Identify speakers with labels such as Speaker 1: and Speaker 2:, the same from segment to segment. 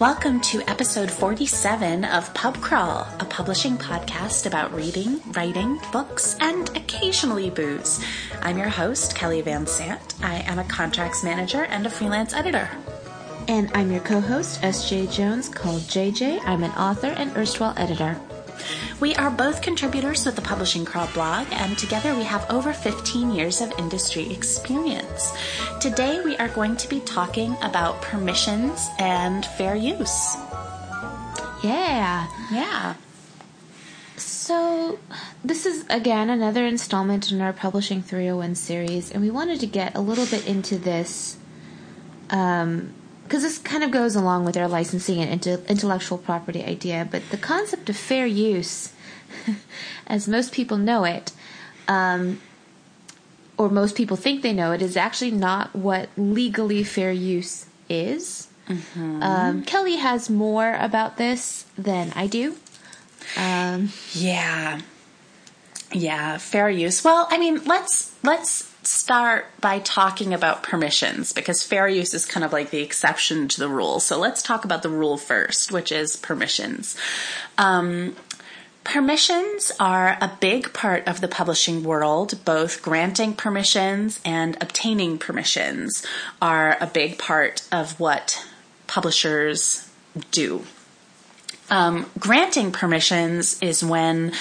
Speaker 1: Welcome to episode 47 of Pub Crawl, a publishing podcast about reading, writing, books, and occasionally booze. I'm your host, Kelly Van Sant. I am a contracts manager and a freelance editor.
Speaker 2: And I'm your co host, S. Jae-Jones, called JJ. I'm an author and erstwhile editor.
Speaker 1: We are both contributors with the Publishing Crawl blog, and together we have over 15 years of industry experience. Today we are going to be talking about permissions and fair use.
Speaker 2: Yeah.
Speaker 1: Yeah.
Speaker 2: So, this is again another installment in our Publishing 301 series, and we wanted to get a little bit into this um, because this kind of goes along with our licensing and intellectual property idea, but the concept of fair use, as most people know it, um, or most people think they know it, is actually not what legally fair use is. Mm-hmm. Um, Kelly has more about this than I do.
Speaker 1: Um, yeah, yeah, fair use. Well, I mean, let's let's start by talking about permissions because fair use is kind of like the exception to the rule. So let's talk about the rule first, which is permissions. Um, permissions are a big part of the publishing world. Both granting permissions and obtaining permissions are a big part of what publishers do. Um, granting permissions is when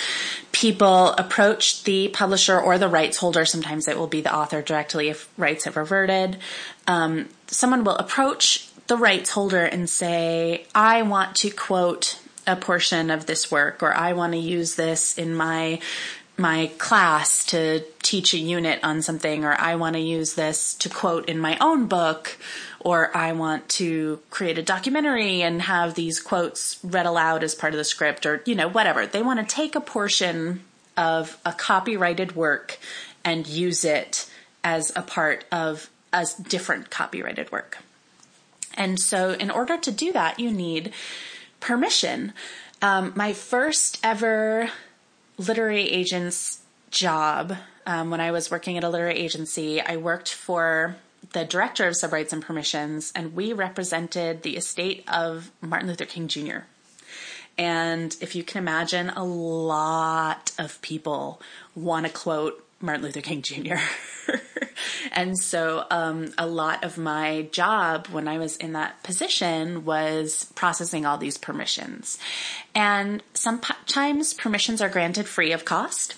Speaker 1: people approach the publisher or the rights holder. Sometimes it will be the author directly if rights have reverted. Um, someone will approach the rights holder and say, I want to quote a portion of this work or I want to use this in my my class to teach a unit on something or I want to use this to quote in my own book or I want to create a documentary and have these quotes read aloud as part of the script or you know whatever. They want to take a portion of a copyrighted work and use it as a part of a different copyrighted work. And so in order to do that you need permission. Um, my first ever literary agent's job. Um, when I was working at a literary agency, I worked for the director of subrights and permissions, and we represented the estate of Martin Luther King Jr. And if you can imagine, a lot of people want to quote Martin Luther King Jr. and so um, a lot of my job when I was in that position was processing all these permissions. And sometimes permissions are granted free of cost.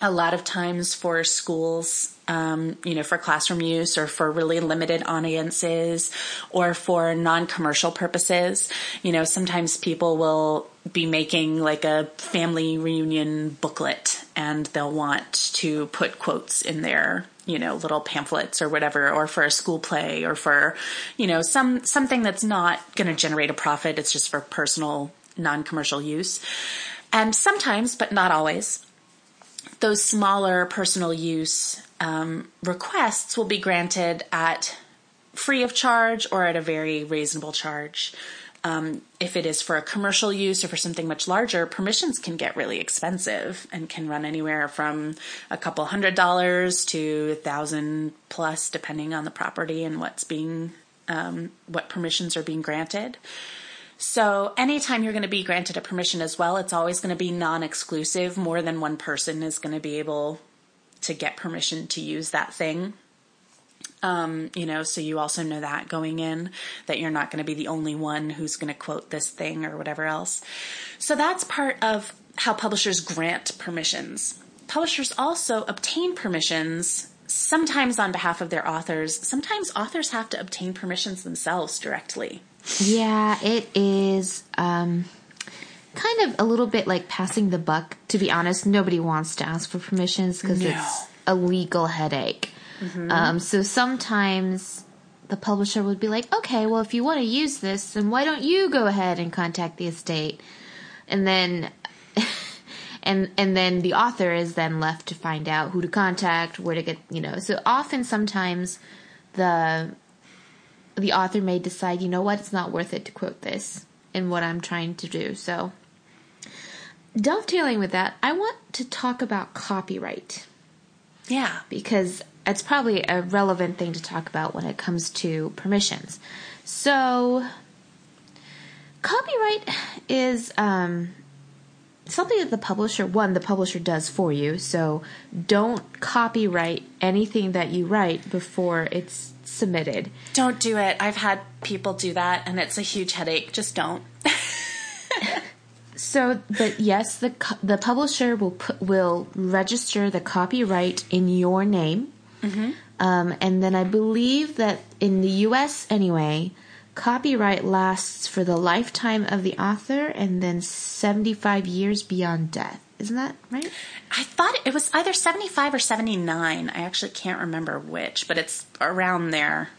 Speaker 1: A lot of times for schools, um, you know, for classroom use or for really limited audiences or for non-commercial purposes. You know, sometimes people will be making like a family reunion booklet and they'll want to put quotes in their you know little pamphlets or whatever or for a school play or for you know some something that's not going to generate a profit. It's just for personal non-commercial use. And sometimes but not always those smaller personal use um, requests will be granted at free of charge or at a very reasonable charge um, if it is for a commercial use or for something much larger, permissions can get really expensive and can run anywhere from a couple hundred dollars to a thousand plus, depending on the property and what's being, um, what permissions are being granted. So anytime you're going to be granted a permission as well, it's always going to be non-exclusive. More than one person is going to be able to get permission to use that thing. Um, you know, so you also know that going in that you're not going to be the only one who's going to quote this thing or whatever else. So that's part of how publishers grant permissions. Publishers also obtain permissions sometimes on behalf of their authors. Sometimes authors have to obtain permissions themselves directly.
Speaker 2: Yeah, it is um, kind of a little bit like passing the buck. To be honest, nobody wants to ask for permissions because no. it's a legal headache. Mm-hmm. Um, so sometimes the publisher would be like, okay, well, if you want to use this, then why don't you go ahead and contact the estate? And then, and, and then the author is then left to find out who to contact, where to get, you know, so often sometimes the, the author may decide, you know what, it's not worth it to quote this in what I'm trying to do. So, dovetailing with that, I want to talk about copyright.
Speaker 1: Yeah.
Speaker 2: Because it's probably a relevant thing to talk about when it comes to permissions. So, copyright is um, something that the publisher, one, the publisher does for you. So, don't copyright anything that you write before it's submitted.
Speaker 1: Don't do it. I've had people do that, and it's a huge headache. Just don't.
Speaker 2: So, but yes, the the publisher will put, will register the copyright in your name, mm-hmm. um, and then I believe that in the U.S. anyway, copyright lasts for the lifetime of the author, and then seventy five years beyond death. Isn't that right?
Speaker 1: I thought it was either seventy five or seventy nine. I actually can't remember which, but it's around there.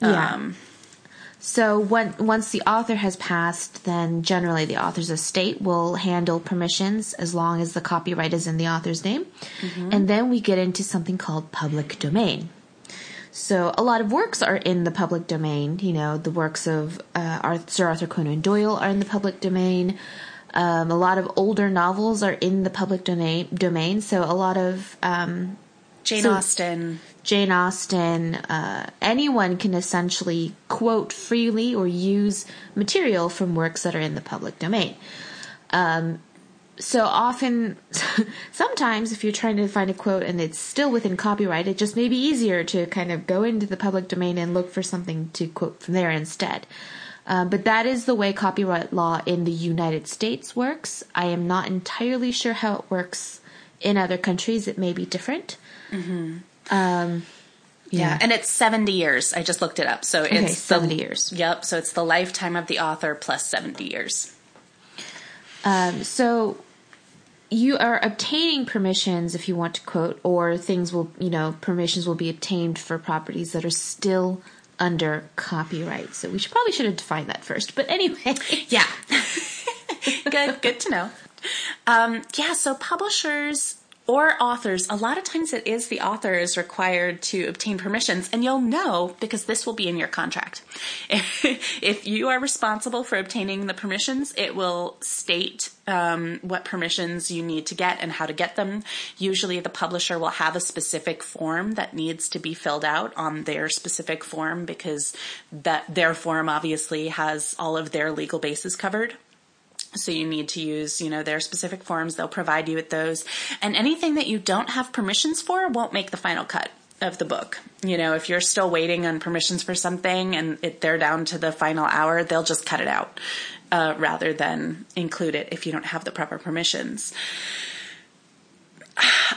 Speaker 2: Yeah. Um, so when, once the author has passed, then generally the author's estate will handle permissions as long as the copyright is in the author's name. Mm-hmm. And then we get into something called public domain. So a lot of works are in the public domain. You know, the works of uh, Sir Arthur Conan Doyle are in the public domain. Um, a lot of older novels are in the public domain. Domain. So a lot of um,
Speaker 1: Jane so, Austen,
Speaker 2: Jane Austen, uh, anyone can essentially quote freely or use material from works that are in the public domain. Um, so often, sometimes if you're trying to find a quote and it's still within copyright, it just may be easier to kind of go into the public domain and look for something to quote from there instead. Uh, but that is the way copyright law in the United States works. I am not entirely sure how it works in other countries. It may be different. Mm-hmm.
Speaker 1: Um, yeah. yeah. and it's 70 years. I just looked it up. So
Speaker 2: okay,
Speaker 1: it's
Speaker 2: 70 the, years.
Speaker 1: Yep, so it's the lifetime of the author plus 70 years.
Speaker 2: Um, so you are obtaining permissions if you want to quote, or things will, you know, permissions will be obtained for properties that are still under copyright. So we should probably should have defined that first. But anyway,
Speaker 1: yeah, good, good to know. Um, yeah, so publishers or authors, a lot of times it is the author is required to obtain permissions, and you'll know because this will be in your contract. if you are responsible for obtaining the permissions, it will state um, what permissions you need to get and how to get them. Usually, the publisher will have a specific form that needs to be filled out on their specific form because that their form obviously has all of their legal bases covered. So you need to use, you know, their specific forms. They'll provide you with those. And anything that you don't have permissions for won't make the final cut of the book. You know, if you're still waiting on permissions for something and it, they're down to the final hour, they'll just cut it out uh, rather than include it if you don't have the proper permissions.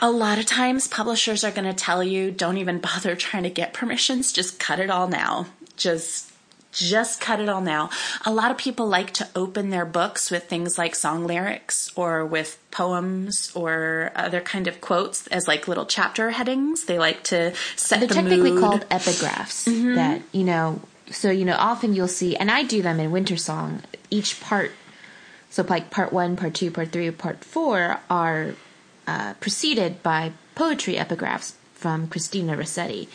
Speaker 1: A lot of times, publishers are going to tell you don't even bother trying to get permissions, just cut it all now. Just just cut it all now. A lot of people like to open their books with things like song lyrics or with poems or other kind of quotes as like little chapter headings. They like to set
Speaker 2: They're
Speaker 1: the
Speaker 2: technically
Speaker 1: mood.
Speaker 2: called epigraphs mm-hmm. that, you know, so, you know, often you'll see, and I do them in Wintersong, each part, so like part one, part two, part three, part four are uh, preceded by poetry epigraphs from Christina Rossetti.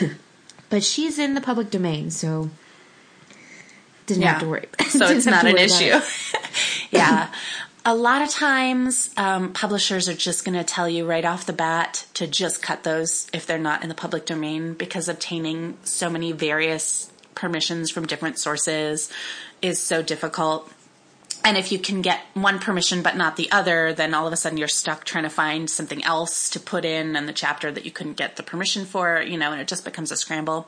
Speaker 2: but she's in the public domain, so didn't yeah. have to worry.
Speaker 1: So it's not an issue. yeah. A lot of times, um, publishers are just going to tell you right off the bat to just cut those if they're not in the public domain because obtaining so many various permissions from different sources is so difficult and if you can get one permission but not the other, then all of a sudden you're stuck trying to find something else to put in in the chapter that you couldn't get the permission for, you know, and it just becomes a scramble.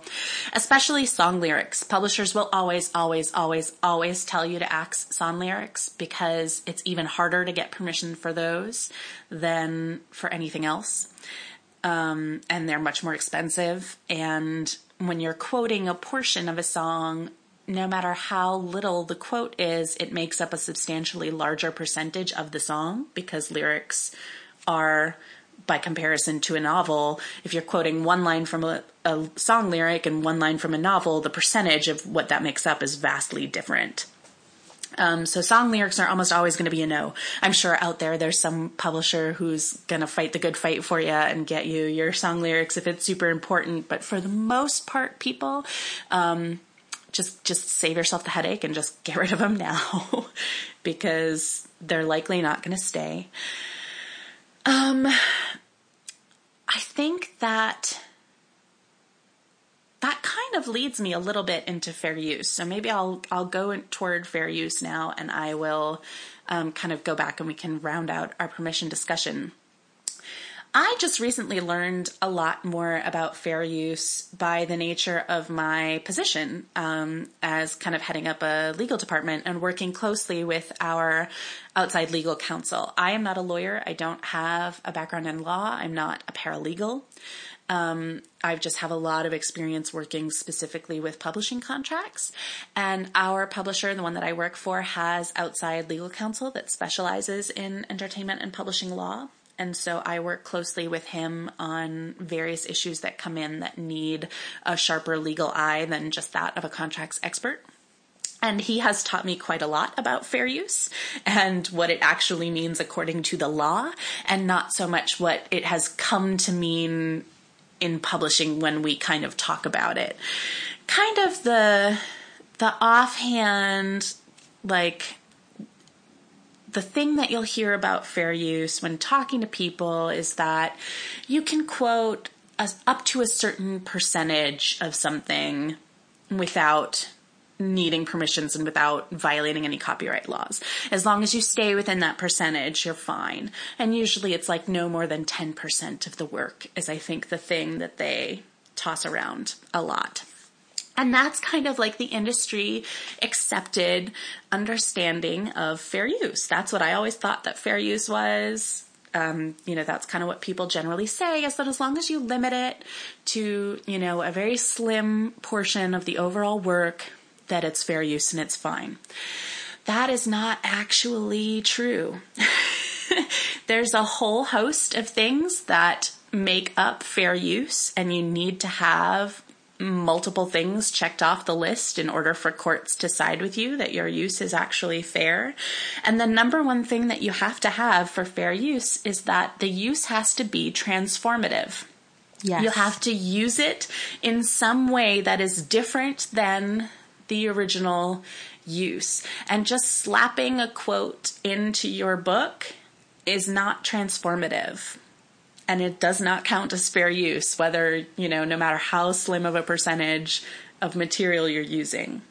Speaker 1: Especially song lyrics. Publishers will always, always, always, always tell you to axe song lyrics because it's even harder to get permission for those than for anything else. Um, and they're much more expensive. And when you're quoting a portion of a song, no matter how little the quote is, it makes up a substantially larger percentage of the song because lyrics are, by comparison to a novel, if you're quoting one line from a, a song lyric and one line from a novel, the percentage of what that makes up is vastly different. Um, so song lyrics are almost always going to be a no. I'm sure out there there's some publisher who's going to fight the good fight for you and get you your song lyrics if it's super important. But for the most part, people, um, just just save yourself the headache and just get rid of them now because they're likely not going to stay. Um, I think that that kind of leads me a little bit into fair use. So maybe I'll I'll go toward fair use now, and I will um, kind of go back and we can round out our permission discussion. I just recently learned a lot more about fair use by the nature of my position um, as kind of heading up a legal department and working closely with our outside legal counsel. I am not a lawyer. I don't have a background in law. I'm not a paralegal. Um, I just have a lot of experience working specifically with publishing contracts. And our publisher, the one that I work for, has outside legal counsel that specializes in entertainment and publishing law. And so I work closely with him on various issues that come in that need a sharper legal eye than just that of a contracts expert. And he has taught me quite a lot about fair use and what it actually means according to the law, and not so much what it has come to mean in publishing when we kind of talk about it. Kind of the the offhand like the thing that you'll hear about fair use when talking to people is that you can quote a, up to a certain percentage of something without needing permissions and without violating any copyright laws. As long as you stay within that percentage, you're fine. And usually it's like no more than 10% of the work is I think the thing that they toss around a lot. And that's kind of like the industry accepted understanding of fair use. That's what I always thought that fair use was. Um, you know, that's kind of what people generally say is that as long as you limit it to, you know, a very slim portion of the overall work, that it's fair use and it's fine. That is not actually true. There's a whole host of things that make up fair use and you need to have multiple things checked off the list in order for courts to side with you that your use is actually fair. And the number one thing that you have to have for fair use is that the use has to be transformative. Yes. You have to use it in some way that is different than the original use. And just slapping a quote into your book is not transformative and it does not count as fair use, whether, you know, no matter how slim of a percentage of material you're using.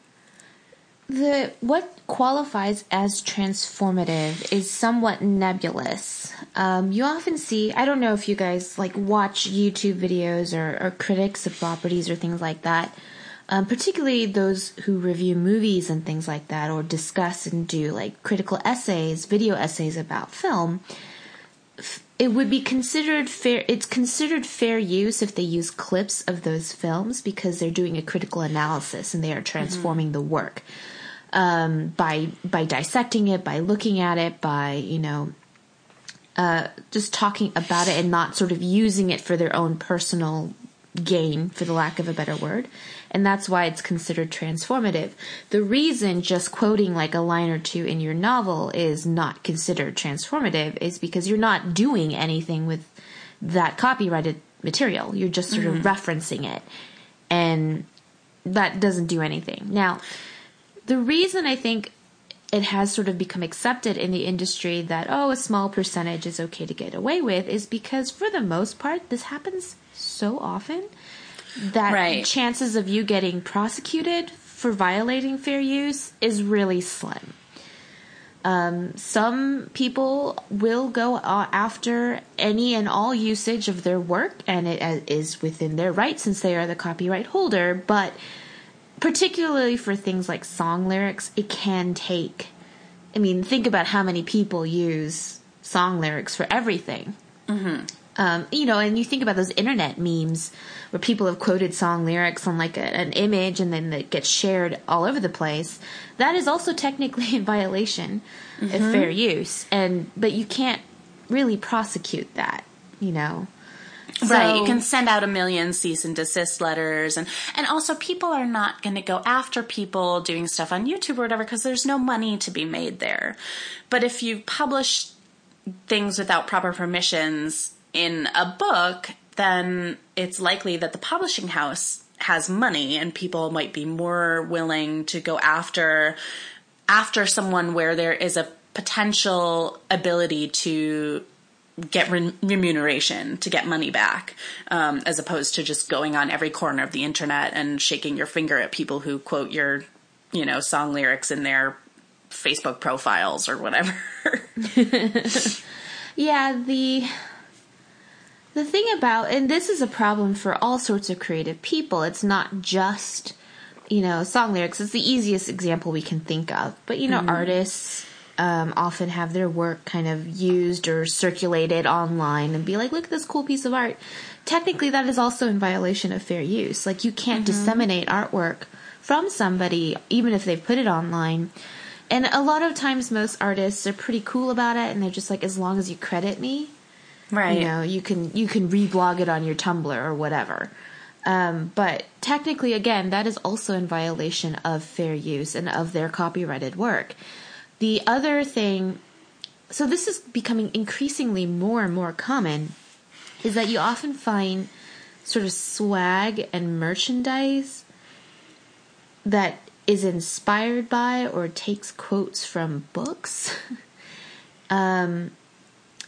Speaker 2: The what qualifies as transformative is somewhat nebulous. Um, you often see, I don't know if you guys like watch YouTube videos or, or critics of properties or things like that, um, particularly those who review movies and things like that, or discuss and do like critical essays, video essays about film it would be considered fair it's considered fair use if they use clips of those films because they're doing a critical analysis and they are transforming mm-hmm. the work um, by by dissecting it by looking at it by you know uh, just talking about it and not sort of using it for their own personal gain for the lack of a better word and that's why it's considered transformative. The reason just quoting like a line or two in your novel is not considered transformative is because you're not doing anything with that copyrighted material. You're just sort mm-hmm. of referencing it. And that doesn't do anything. Now, the reason I think it has sort of become accepted in the industry that, oh, a small percentage is okay to get away with is because for the most part, this happens so often that right. chances of you getting prosecuted for violating fair use is really slim. Um, some people will go uh, after any and all usage of their work, and it uh, within their right since they are the copyright holder. But particularly for things like song lyrics, it can take. I mean, think about how many people use song lyrics for everything. Mm-hmm. Um, you know, and you think about those internet memes where people have quoted song lyrics on like a, an image and then that gets shared all over the place. That is also technically in violation mm-hmm. of fair use, and but you can't really prosecute that. You know.
Speaker 1: So, right, you can send out a million cease and desist letters, and and also people are not going to go after people doing stuff on YouTube or whatever because there's no money to be made there. But if you publish things without proper permissions, in a book, then it's likely that the publishing house has money and people might be more willing to go after after someone where there is a potential ability to get re- remuneration to get money back, um, as opposed to just going on every corner of the internet and shaking your finger at people who quote your, you know, song lyrics in their Facebook profiles or whatever.
Speaker 2: yeah, the the thing about and this is a problem for all sorts of creative people. It's not just you know song lyrics. It's the easiest example we can think of, but you know mm-hmm. artists um, often have their work kind of used or circulated online and be like, look at this cool piece of art. Technically, that is also in violation of fair use. Like, you can't mm-hmm. disseminate artwork from somebody, even if they've put it online. And a lot of times, most artists are pretty cool about it, and they're just like, as long as you credit me, right? You know, you can you can reblog it on your Tumblr or whatever. Um, but technically, again, that is also in violation of fair use and of their copyrighted work. The other thing, so this is becoming increasingly more and more common, is that you often find sort of swag and merchandise that is inspired by or takes quotes from books. um,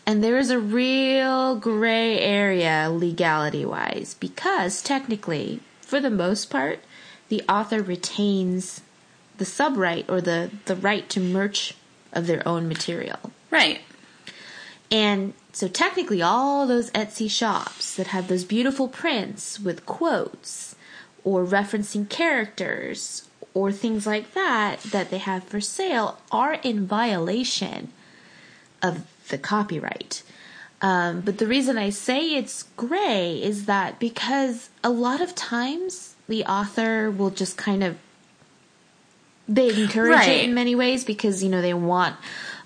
Speaker 2: and there is a real gray area legality wise because technically, for the most part, the author retains the subright or the, the right to merch of their own material.
Speaker 1: Right.
Speaker 2: And so technically all those Etsy shops that have those beautiful prints with quotes or referencing characters or things like that that they have for sale are in violation of the copyright. Um, but the reason I say it's gray is that because a lot of times the author will just kind of they encourage right. it in many ways because you know they want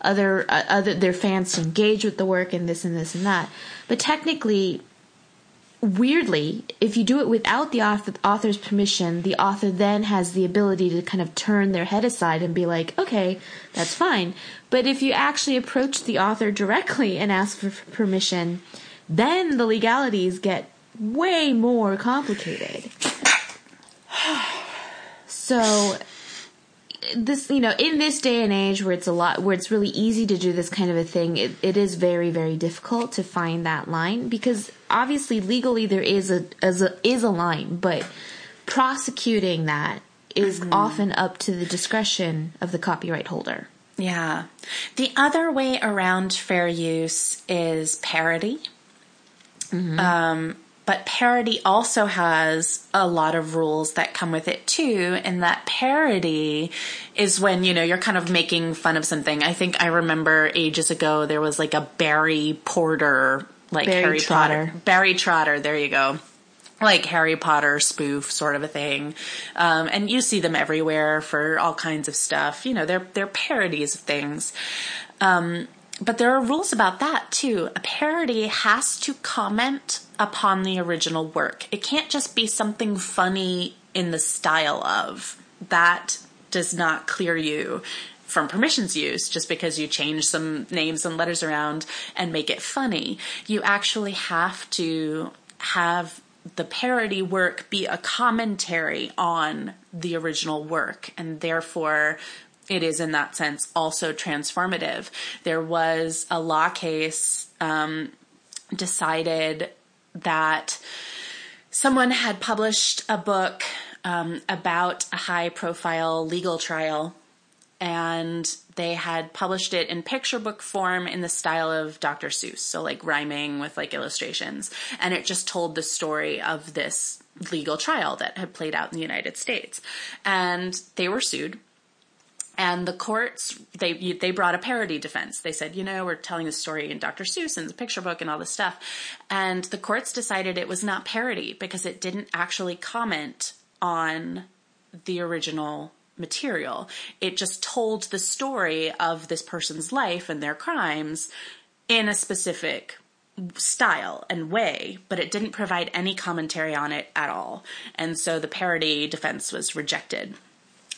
Speaker 2: other uh, other their fans to engage with the work and this and this and that. But technically, weirdly, if you do it without the author's permission, the author then has the ability to kind of turn their head aside and be like, "Okay, that's fine." But if you actually approach the author directly and ask for permission, then the legalities get way more complicated. So this you know in this day and age where it's a lot where it's really easy to do this kind of a thing it, it is very very difficult to find that line because obviously legally there is a, is a is a line but prosecuting that is mm-hmm. often up to the discretion of the copyright holder
Speaker 1: yeah the other way around fair use is parody mm-hmm. um, but parody also has a lot of rules that come with it too. And that parody is when, you know, you're kind of making fun of something. I think I remember ages ago there was like a Barry Porter, like Barry Harry Trotter. Potter. Barry Trotter, there you go like Harry Potter spoof sort of a thing. Um, and you see them everywhere for all kinds of stuff. You know, they're, they're parodies of things. Um, but there are rules about that too. A parody has to comment upon the original work. It can't just be something funny in the style of. That does not clear you from permissions use just because you change some names and letters around and make it funny. You actually have to have the parody work be a commentary on the original work and therefore it is in that sense also transformative. There was a law case um, decided that someone had published a book um, about a high profile legal trial and they had published it in picture book form in the style of Dr. Seuss, so like rhyming with like illustrations. And it just told the story of this legal trial that had played out in the United States. And they were sued and the courts they they brought a parody defense. They said, you know, we're telling the story in Dr. Seuss and the picture book and all this stuff, and the courts decided it was not parody because it didn't actually comment on the original material. It just told the story of this person's life and their crimes in a specific style and way, but it didn't provide any commentary on it at all. And so the parody defense was rejected.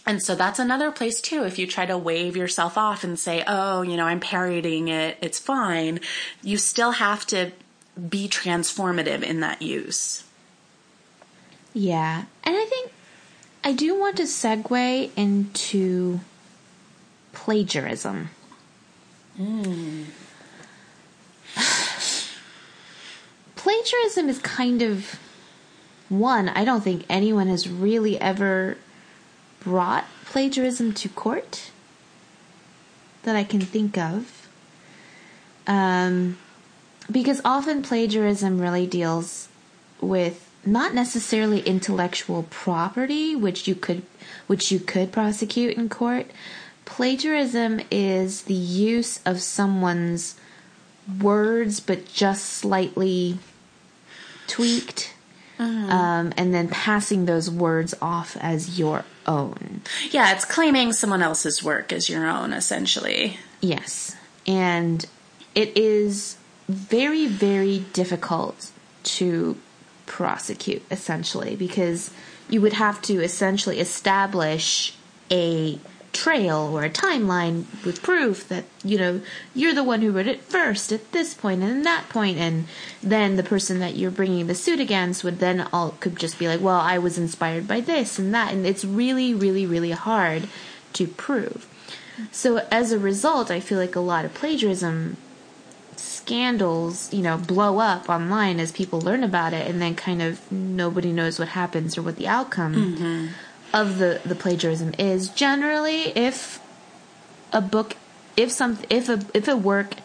Speaker 1: And so that's another place too. If you try to wave yourself off and say, oh, you know, I'm parodying it, it's fine, you still have to be transformative in that use.
Speaker 2: Yeah. And I think I do want to segue into plagiarism. Mm. plagiarism is kind of one. I don't think anyone has really ever brought plagiarism to court that I can think of. Um, because often plagiarism really deals with not necessarily intellectual property, which you could which you could prosecute in court. Plagiarism is the use of someone's words, but just slightly tweaked, mm-hmm. um, and then passing those words off as your own.
Speaker 1: Yeah, it's claiming someone else's work as your own, essentially.
Speaker 2: Yes, and it is very, very difficult to prosecute, essentially, because you would have to essentially establish a trail or a timeline with proof that you know you're the one who wrote it first at this point and that point and then the person that you're bringing the suit against would then all could just be like well I was inspired by this and that and it's really really really hard to prove so as a result I feel like a lot of plagiarism scandals, you know, blow up online as people learn about it, and then kind of nobody knows what happens or what the outcome mm-hmm. Of the the plagiarism is. Generally, if a book, if some, if a if a work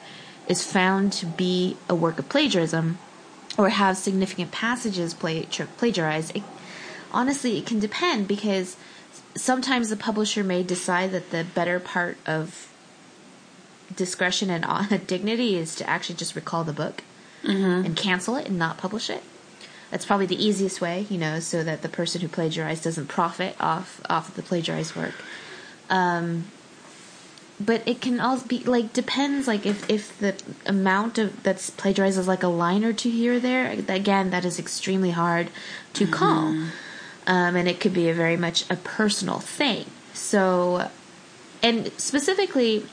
Speaker 2: is found to be a work of plagiarism or have significant passages plagiarized, it, honestly, it can depend because sometimes the publisher may decide that the better part of discretion and dignity is to actually just recall the book mm-hmm. and cancel it and not publish it. That's probably the easiest way, you know, so that the person who plagiarized doesn't profit off off of the plagiarized work. Um, but it can also be like depends like if if the amount of that's plagiarized is like a line or two here or there again that is extremely hard to mm-hmm. call um, and it could be a very much a personal thing so and specifically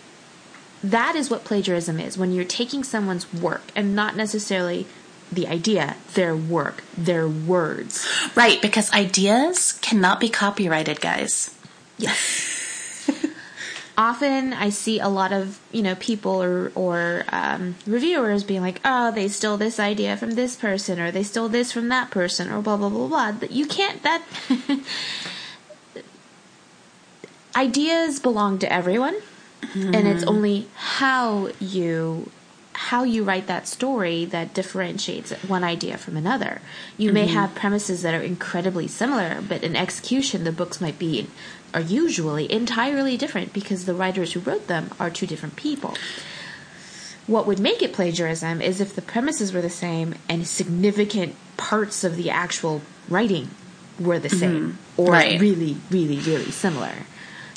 Speaker 2: that is what plagiarism is when you're taking someone's work and not necessarily the idea, their work, their words.
Speaker 1: Right, because ideas cannot be copyrighted, guys.
Speaker 2: Yes. Often I see a lot of, you know, people or, or um, reviewers being like, oh, they stole this idea from this person or they stole this from that person or blah, blah, blah, blah. You can't, that. ideas belong to everyone mm-hmm. and it's only how you how you write that story that differentiates one idea from another. You mm-hmm. may have premises that are incredibly similar, but in execution, the books might be are usually entirely different because the writers who wrote them are two different people. What would make it plagiarism is if the premises were the same and significant parts of the actual writing were the same mm-hmm. or right. really, really, really similar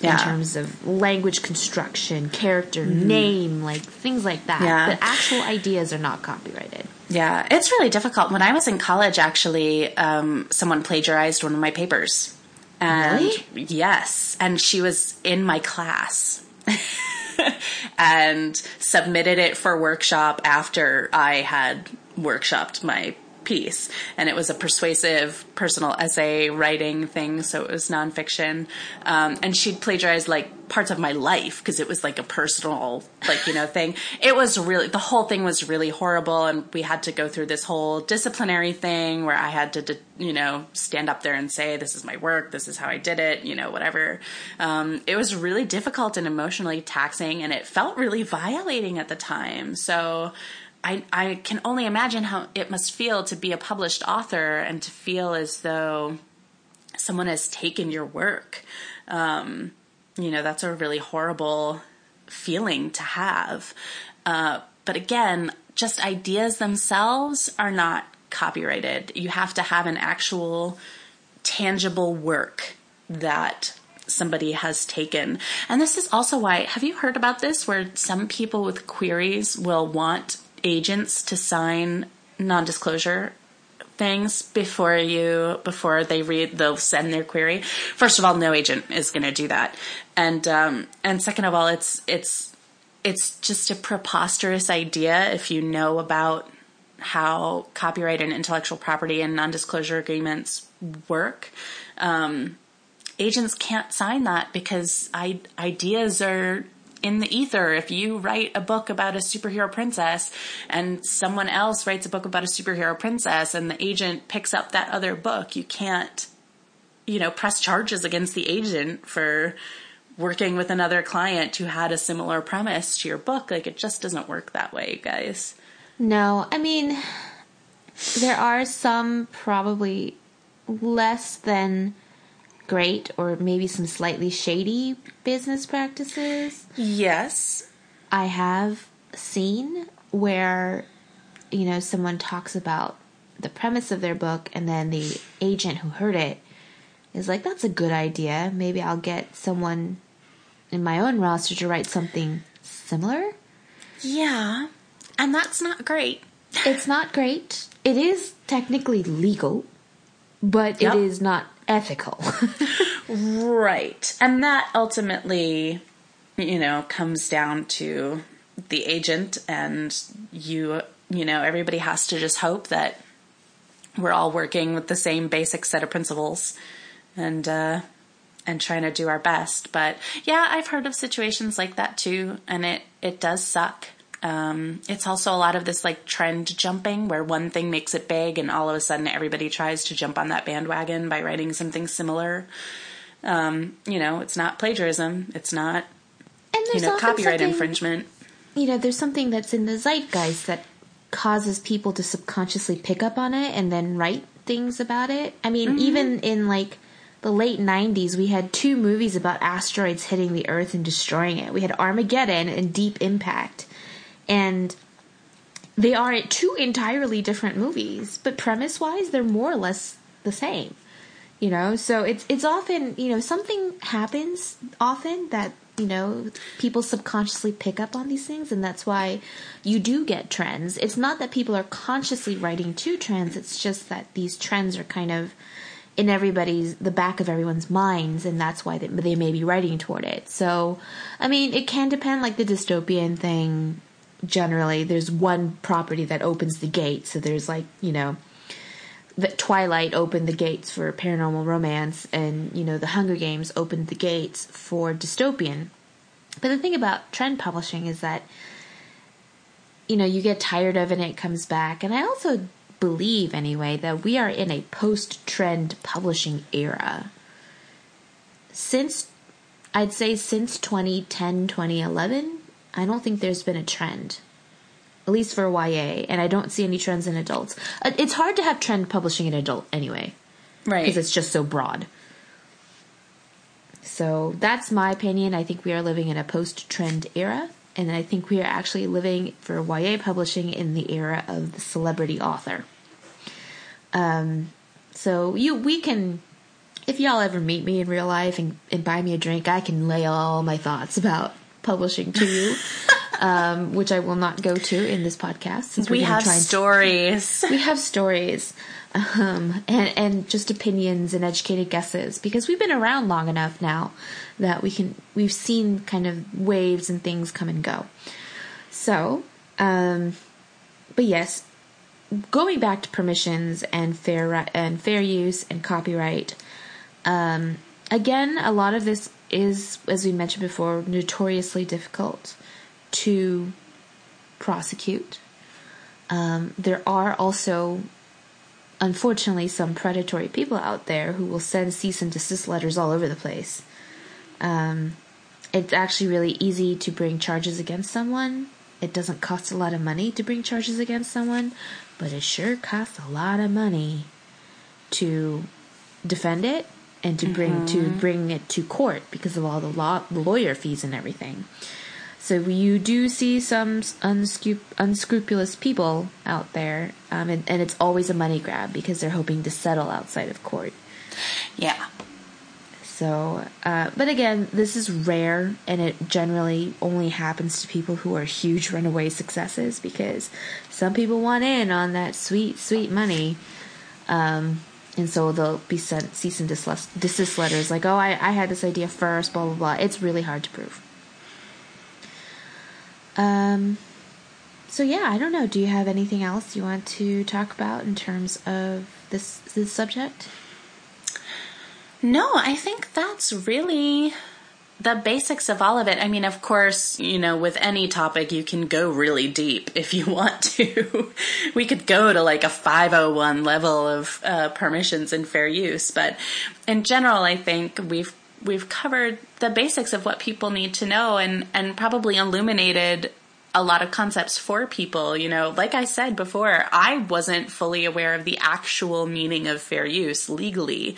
Speaker 2: yeah. in terms of language construction, character, mm-hmm. name, like things like that. Yeah. But actual ideas are not copyrighted.
Speaker 1: Yeah, it's really difficult. When I was in college, actually, um, someone plagiarized one of my papers. And really? yes, and she was in my class. and submitted it for workshop after I had workshopped my piece. And it was a persuasive personal essay writing thing, so it was nonfiction. Um, and she'd plagiarized like parts of my life because it was like a personal, like, you know, thing. It was really, the whole thing was really horrible. And we had to go through this whole disciplinary thing where I had to, you know, stand up there and say, this is my work, this is how I did it, you know, whatever. Um, it was really difficult and emotionally taxing, and it felt really violating at the time. So, I, I can only imagine how it must feel to be a published author and to feel as though someone has taken your work. Um, you know, that's a really horrible feeling to have. Uh, but again, just ideas themselves are not copyrighted. You have to have an actual tangible work that somebody has taken. And this is also why, have you heard about this where some people with queries will want agents to sign non-disclosure things before you before they read they'll send their query. First of all no agent is going to do that. And um, and second of all it's it's it's just a preposterous idea if you know about how copyright and intellectual property and non-disclosure agreements work. Um, agents can't sign that because I, ideas are in the ether. If you write a book about a superhero princess and someone else writes a book about a superhero princess and the agent picks up that other book, you can't, you know, press charges against the agent for working with another client who had a similar premise to your book. Like it just doesn't work that way, guys.
Speaker 2: No, I mean, there are some probably less than great or maybe some slightly shady business practices.
Speaker 1: Yes.
Speaker 2: I have seen where, you know, someone talks about the premise of their book and then the agent who heard it is like, that's a good idea. Maybe I'll get someone in my own roster to write something similar.
Speaker 1: Yeah. And that's not great.
Speaker 2: It's not great. It is technically legal, but yep. it is not ethical.
Speaker 1: right. And that ultimately, you know, comes down to the agent and you, you know, everybody has to just hope that we're all working with the same basic set of principles and, uh, and trying to do our best. But yeah, I've heard of situations like that too, and it, it does suck. Um, it's also a lot of this like trend jumping where one thing makes it big and all of a sudden everybody tries to jump on that bandwagon by writing something similar. Um, you know, it's not plagiarism. It's not, you know, copyright infringement.
Speaker 2: You know, there's something that's in the zeitgeist that causes people to subconsciously pick up on it and then write things about it. I mean, mm-hmm. even in like the late 90s, we had two movies about asteroids hitting the Earth and destroying it. We had Armageddon and Deep Impact and they are two entirely different movies, but premise wise, they're more or less the same. You know, so it's it's often you know something happens often that you know people subconsciously pick up on these things, and that's why you do get trends. It's not that people are consciously writing to trends; it's just that these trends are kind of in everybody's the back of everyone's minds and that's why they, they may be writing toward it so i mean it can depend like the dystopian thing generally there's one property that opens the gate. So there's like, you know, that Twilight opened the gates for paranormal romance and, you know, the Hunger Games opened the gates for dystopian. But the thing about trend publishing is that you know, you get tired of it and it comes back. And I also believe anyway that we are in a post-trend publishing era. Since I'd say since 2010, 2011, I don't think there's been a trend, at least for YA, and I don't see any trends in adults. Uh, it's hard to have trend publishing in adult anyway,
Speaker 1: right?
Speaker 2: Because it's just so broad. So that's my opinion. I think we are living in a post-trend era, and I think we are actually living for YA publishing in the era of the celebrity author. Um, so you we can if y'all ever meet me in real life and, and buy me a drink, I can lay all my thoughts about publishing to you, um, which I will not go to in this podcast.
Speaker 1: Since we have stories.
Speaker 2: we have stories. Um, and, and just opinions and educated guesses because we've been around long enough now that we can, we've seen kind of waves and things come and go. So, um, but yes, going back to permissions and fair and fair use and copyright. Um, again, a lot of this is, as we mentioned before, notoriously difficult to prosecute. Um, there are also, unfortunately, some predatory people out there who will send cease and desist letters all over the place. Um, it's actually really easy to bring charges against someone. It doesn't cost a lot of money to bring charges against someone, but it sure costs a lot of money to defend it and to bring mm-hmm. to bring it to court because of all the law lawyer fees and everything. So you do see some unscrup- unscrupulous people out there, um, and, and it's always a money grab because they're hoping to settle outside of court.
Speaker 1: Yeah.
Speaker 2: So, uh, but again, this is rare, and it generally only happens to people who are huge runaway successes because some people want in on that sweet, sweet money. Um, and so they'll be sent cease and desist letters like, oh, I, I had this idea first, blah, blah, blah. It's really hard to prove. Um, so yeah, I don't know. Do you have anything else you want to talk about in terms of this, this subject?
Speaker 1: No, I think that's really the basics of all of it. I mean, of course, you know, with any topic, you can go really deep if you want to. we could go to like a 501 level of uh, permissions and fair use, but in general, I think we've we've covered the basics of what people need to know and and probably illuminated a lot of concepts for people. You know, like I said before, I wasn't fully aware of the actual meaning of fair use legally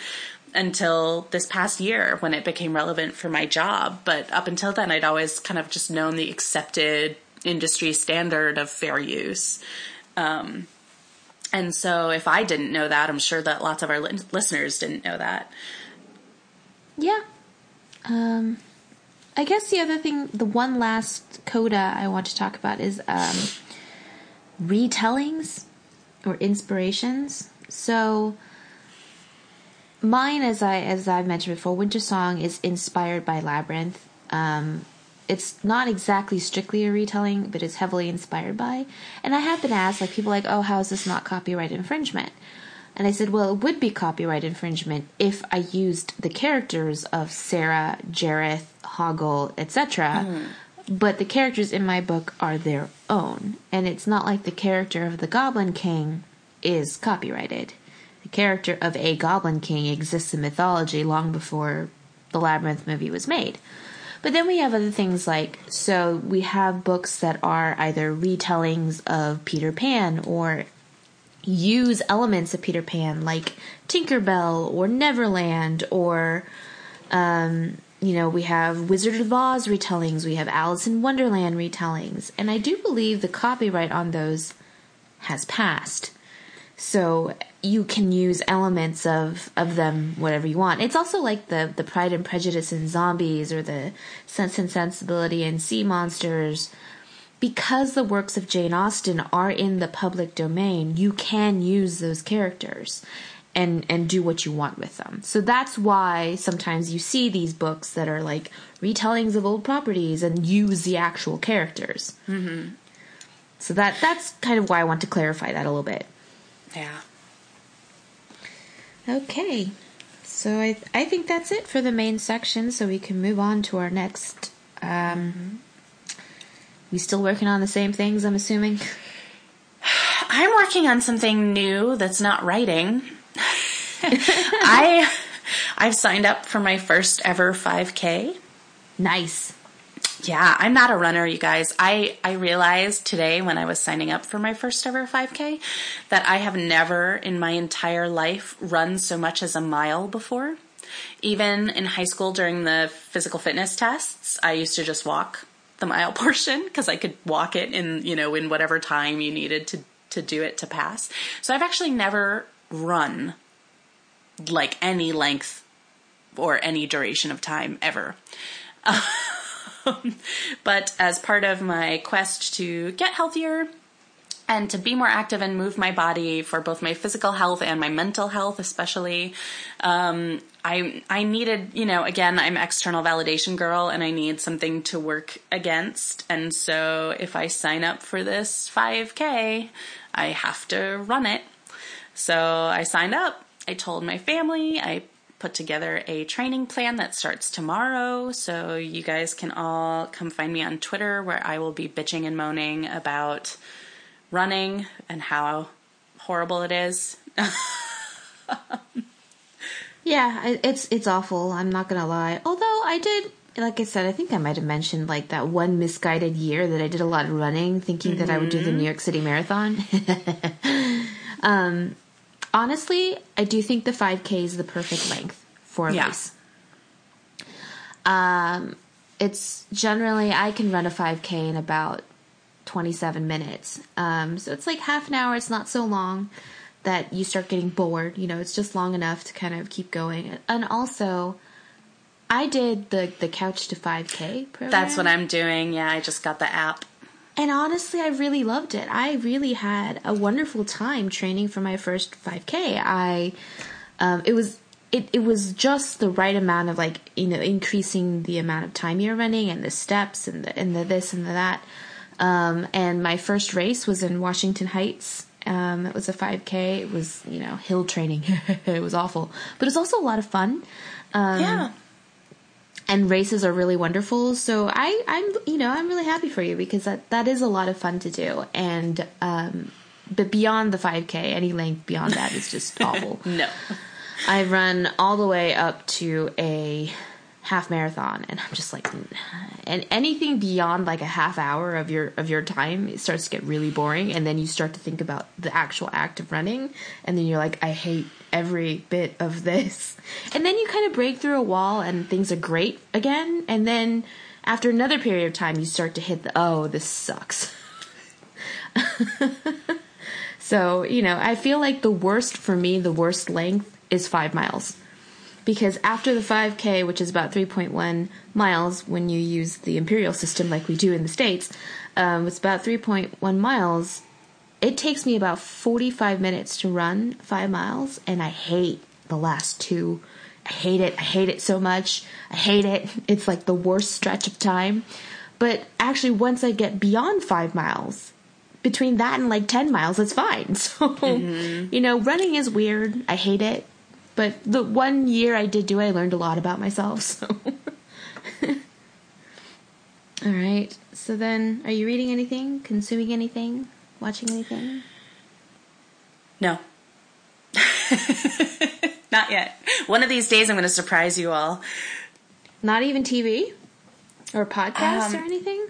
Speaker 1: until this past year when it became relevant for my job. But up until then, I'd always kind of just known the accepted industry standard of fair use. Um, and so if I didn't know that, I'm sure that lots of our li- listeners didn't know that.
Speaker 2: Yeah. Um, I guess the other thing, the one last coda I want to talk about is um, retellings or inspirations. So mine, as I as I've mentioned before, Wintersong is inspired by Labyrinth. Um, it's not exactly strictly a retelling, but it's heavily inspired by. And I have been asked, like people like, oh, how is this not copyright infringement? And I said, well, it would be copyright infringement if I used the characters of Sarah, Jareth, Hoggle, etc. Mm. But the characters in my book are their own, and it's not like the character of the Goblin King is copyrighted. Character of a Goblin King exists in mythology long before the Labyrinth movie was made. But then we have other things like so we have books that are either retellings of Peter Pan or use elements of Peter Pan, like Tinkerbell or Neverland, or um, you know, we have Wizard of Oz retellings, we have Alice in Wonderland retellings, and I do believe the copyright on those has passed. So you can use elements of, of them whatever you want. It's also like the, the Pride and Prejudice in zombies or the Sense and Sensibility in sea monsters because the works of Jane Austen are in the public domain, you can use those characters and and do what you want with them. So that's why sometimes you see these books that are like retellings of old properties and use the actual characters. Mm-hmm. So that that's kind of why I want to clarify that a little bit.
Speaker 1: Yeah.
Speaker 2: Okay. So I I think that's it for the main section. So we can move on to our next um, mm-hmm we still working on the same things, I'm assuming?
Speaker 1: I'm working on something new that's not writing. I I've signed up for my first ever 5K.
Speaker 2: Nice.
Speaker 1: Yeah, I'm not a runner, you guys. I, I realized today when I was signing up for my first ever 5K that I have never in my entire life run so much as a mile before. Even in high school during the physical fitness tests, I used to just walk the mile portion because I could walk it in, you know, in whatever time you needed to, to do it to pass. So I've actually never run like any length or any duration of time ever. but as part of my quest to get healthier, and to be more active and move my body for both my physical health and my mental health, especially. Um, I I needed, you know, again, I'm external validation girl, and I need something to work against. And so, if I sign up for this 5K, I have to run it. So I signed up. I told my family. I put together a training plan that starts tomorrow. So you guys can all come find me on Twitter, where I will be bitching and moaning about running and how horrible it is.
Speaker 2: yeah, it's it's awful. I'm not gonna lie. Although I did, like I said, I think I might have mentioned like that one misguided year that I did a lot of running, thinking mm-hmm. that I would do the mm-hmm. New York City Marathon. um, honestly, I do think the 5K is the perfect length for a yeah. race. Um, it's generally I can run a 5K in about 27 minutes. Um, so it's like half an hour. It's not so long that you start getting bored. You know, it's just long enough to kind of keep going. And also, I did the the Couch to 5K program.
Speaker 1: That's what I'm doing. Yeah, I just got the app.
Speaker 2: And honestly, I really loved it. I really had a wonderful time training for my first 5K. I, um, it was it, it was just the right amount of like you know increasing the amount of time you're running and the steps and the and the this and the that um, and my first race was in Washington Heights. Um, it was a 5K. It was, you know, hill training. it was awful, but it was also a lot of fun. Um,
Speaker 1: yeah.
Speaker 2: And races are really wonderful. So I, I'm, you know, I'm really happy for you because that, that is a lot of fun to do. And, um, but beyond the 5K, any length beyond that is just awful.
Speaker 1: no.
Speaker 2: I run all the way up to a half marathon and I'm just like and anything beyond like a half hour of your of your time it starts to get really boring and then you start to think about the actual act of running and then you're like I hate every bit of this. And then you kind of break through a wall and things are great again and then after another period of time you start to hit the oh this sucks. so, you know, I feel like the worst for me, the worst length is 5 miles because after the 5K, which is about 3.1 miles when you use the imperial system like we do in the States, um, it's about 3.1 miles. It takes me about 45 minutes to run five miles, and I hate the last two. I hate it. I hate it so much. I hate it. It's like the worst stretch of time. But actually, once I get beyond five miles, between that and like 10 miles, it's fine. So, mm-hmm. you know, running is weird. I hate it but the one year I did do it, I learned a lot about myself. So. All right. So then, are you reading anything, consuming anything, watching anything?
Speaker 1: No. Not yet. One of these days, I'm going to surprise you all.
Speaker 2: Not even TV or podcasts um, or anything?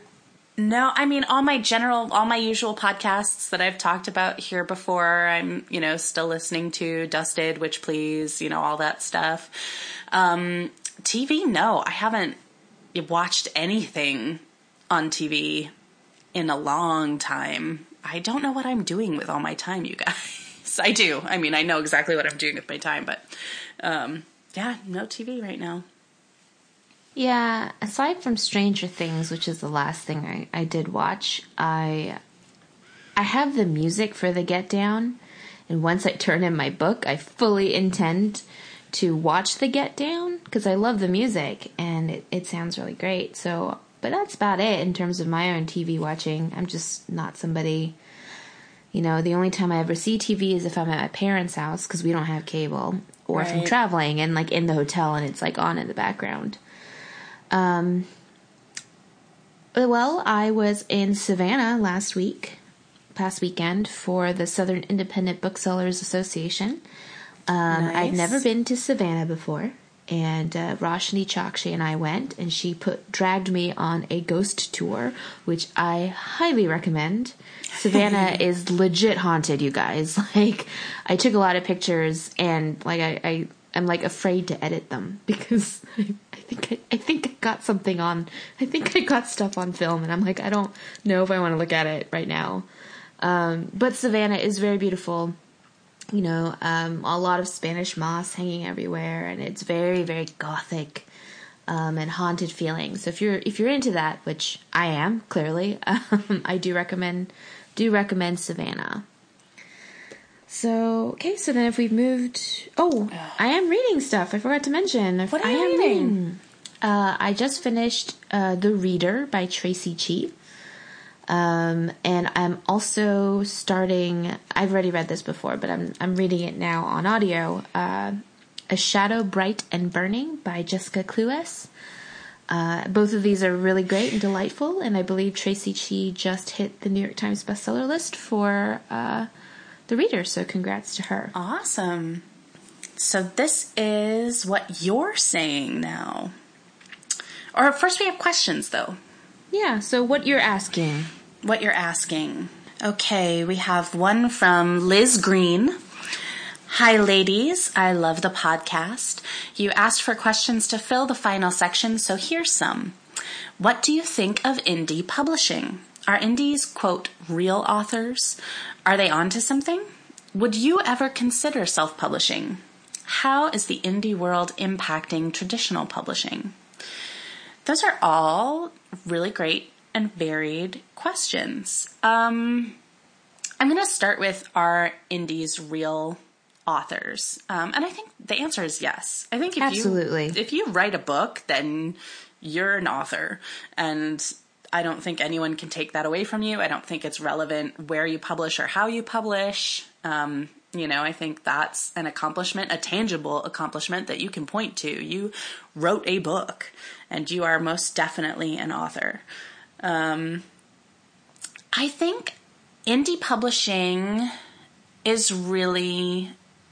Speaker 1: No, I mean all my general, all my usual podcasts that I've talked about here before. I'm, you know, still listening to Dusted, Witch Please, you know, all that stuff. Um, TV, no, I haven't watched anything on TV in a long time. I don't know what I'm doing with all my time, you guys. I do. I mean, I know exactly what I'm doing with my time, but um, yeah, no TV right now.
Speaker 2: Yeah, aside from Stranger Things, which is the last thing I, I did watch, I I have the music for the Get Down, and once I turn in my book, I fully intend to watch the Get Down because I love the music and it, it sounds really great. So, but that's about it in terms of my own TV watching. I'm just not somebody. You know, the only time I ever see TV is if I'm at my parents' house because we don't have cable, or right. if I'm traveling and like in the hotel and it's like on in the background. Um, well, I was in Savannah last week, past weekend, for the Southern Independent Booksellers Association. Um, nice. I'd never been to Savannah before, and uh, Roshani Chokshi and I went, and she put dragged me on a ghost tour, which I highly recommend. Savannah is legit haunted, you guys. Like, I took a lot of pictures, and like I, I I'm like afraid to edit them because I, I think I, I, think I got something on. I think I got stuff on film, and I'm like I don't know if I want to look at it right now. Um, but Savannah is very beautiful. You know, um, a lot of Spanish moss hanging everywhere, and it's very very gothic um, and haunted feeling. So if you're if you're into that, which I am clearly, um, I do recommend do recommend Savannah. So okay, so then if we've moved, oh, I am reading stuff. I forgot to mention.
Speaker 1: What are
Speaker 2: I
Speaker 1: you
Speaker 2: am
Speaker 1: reading? reading
Speaker 2: uh, I just finished uh, The Reader by Traci Chee. Um, and I'm also starting. I've already read this before, but I'm I'm reading it now on audio. Uh, A Shadow Bright and Burning by Jessica Cluess. Uh, both of these are really great and delightful, and I believe Traci Chee just hit the New York Times bestseller list for uh, the reader. So congrats to her.
Speaker 1: Awesome. So this is what you're saying now. Or first we have questions though.
Speaker 2: Yeah, so what you're asking.
Speaker 1: What you're asking. Okay, we have one from Liz Green. Hi, ladies. I love the podcast. You asked for questions to fill the final section, so here's some. What do you think of indie publishing? Are indies, quote, real authors? Are they onto something? Would you ever consider self publishing? How is the indie world impacting traditional publishing? Those are all really great and varied questions. Um, I'm going to start with are indies real authors? Um, and I think the answer is yes. I think if
Speaker 2: Absolutely.
Speaker 1: you if you write a book, then you're an author, and I don't think anyone can take that away from you. I don't think it's relevant where you publish or how you publish. Um, You know, I think that's an accomplishment, a tangible accomplishment that you can point to. You wrote a book and you are most definitely an author. Um, I think indie publishing is really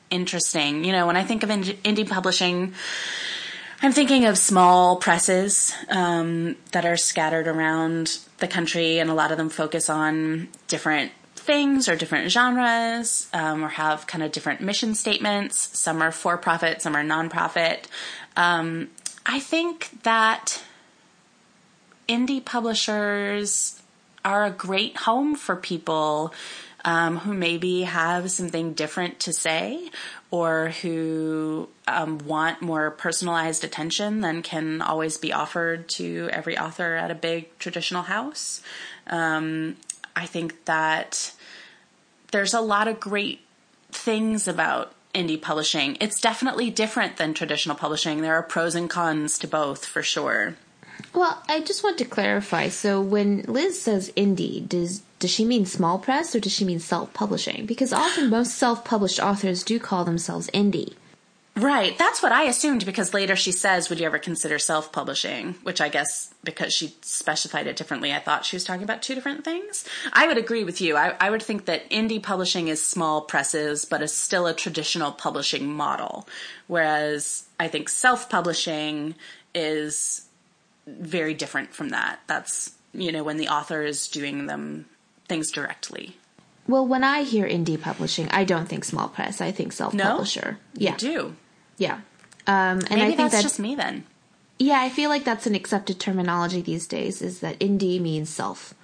Speaker 1: interesting. You know, when I think of indie publishing, I'm thinking of small presses um, that are scattered around the country, and a lot of them focus on different things or different genres um, or have kind of different mission statements. Some are for profit, some are nonprofit. Um, I think that indie publishers are a great home for people um, who maybe have something different to say or who um, want more personalized attention than can always be offered to every author at a big traditional house. Um, I think that there's a lot of great things about indie publishing. It's definitely different than traditional publishing. There are pros and cons to both for sure.
Speaker 2: Well, I just want to clarify. So when Liz says indie, does does she mean small press or does she mean self-publishing? Because often most self-published authors do call themselves indie.
Speaker 1: Right. That's what I assumed because later she says, Would you ever consider self publishing? Which I guess because she specified it differently, I thought she was talking about two different things. I would agree with you. I, I would think that indie publishing is small presses, but is still a traditional publishing model. Whereas I think self publishing is very different from that. That's, you know, when the author is doing them things directly.
Speaker 2: Well, when I hear indie publishing, I don't think small press. I think self publisher.
Speaker 1: No? Yeah. You do.
Speaker 2: Yeah. Um, and
Speaker 1: Maybe
Speaker 2: I think
Speaker 1: that's,
Speaker 2: that's
Speaker 1: just me then.
Speaker 2: Yeah, I feel like that's an accepted terminology these days. Is that indie means self,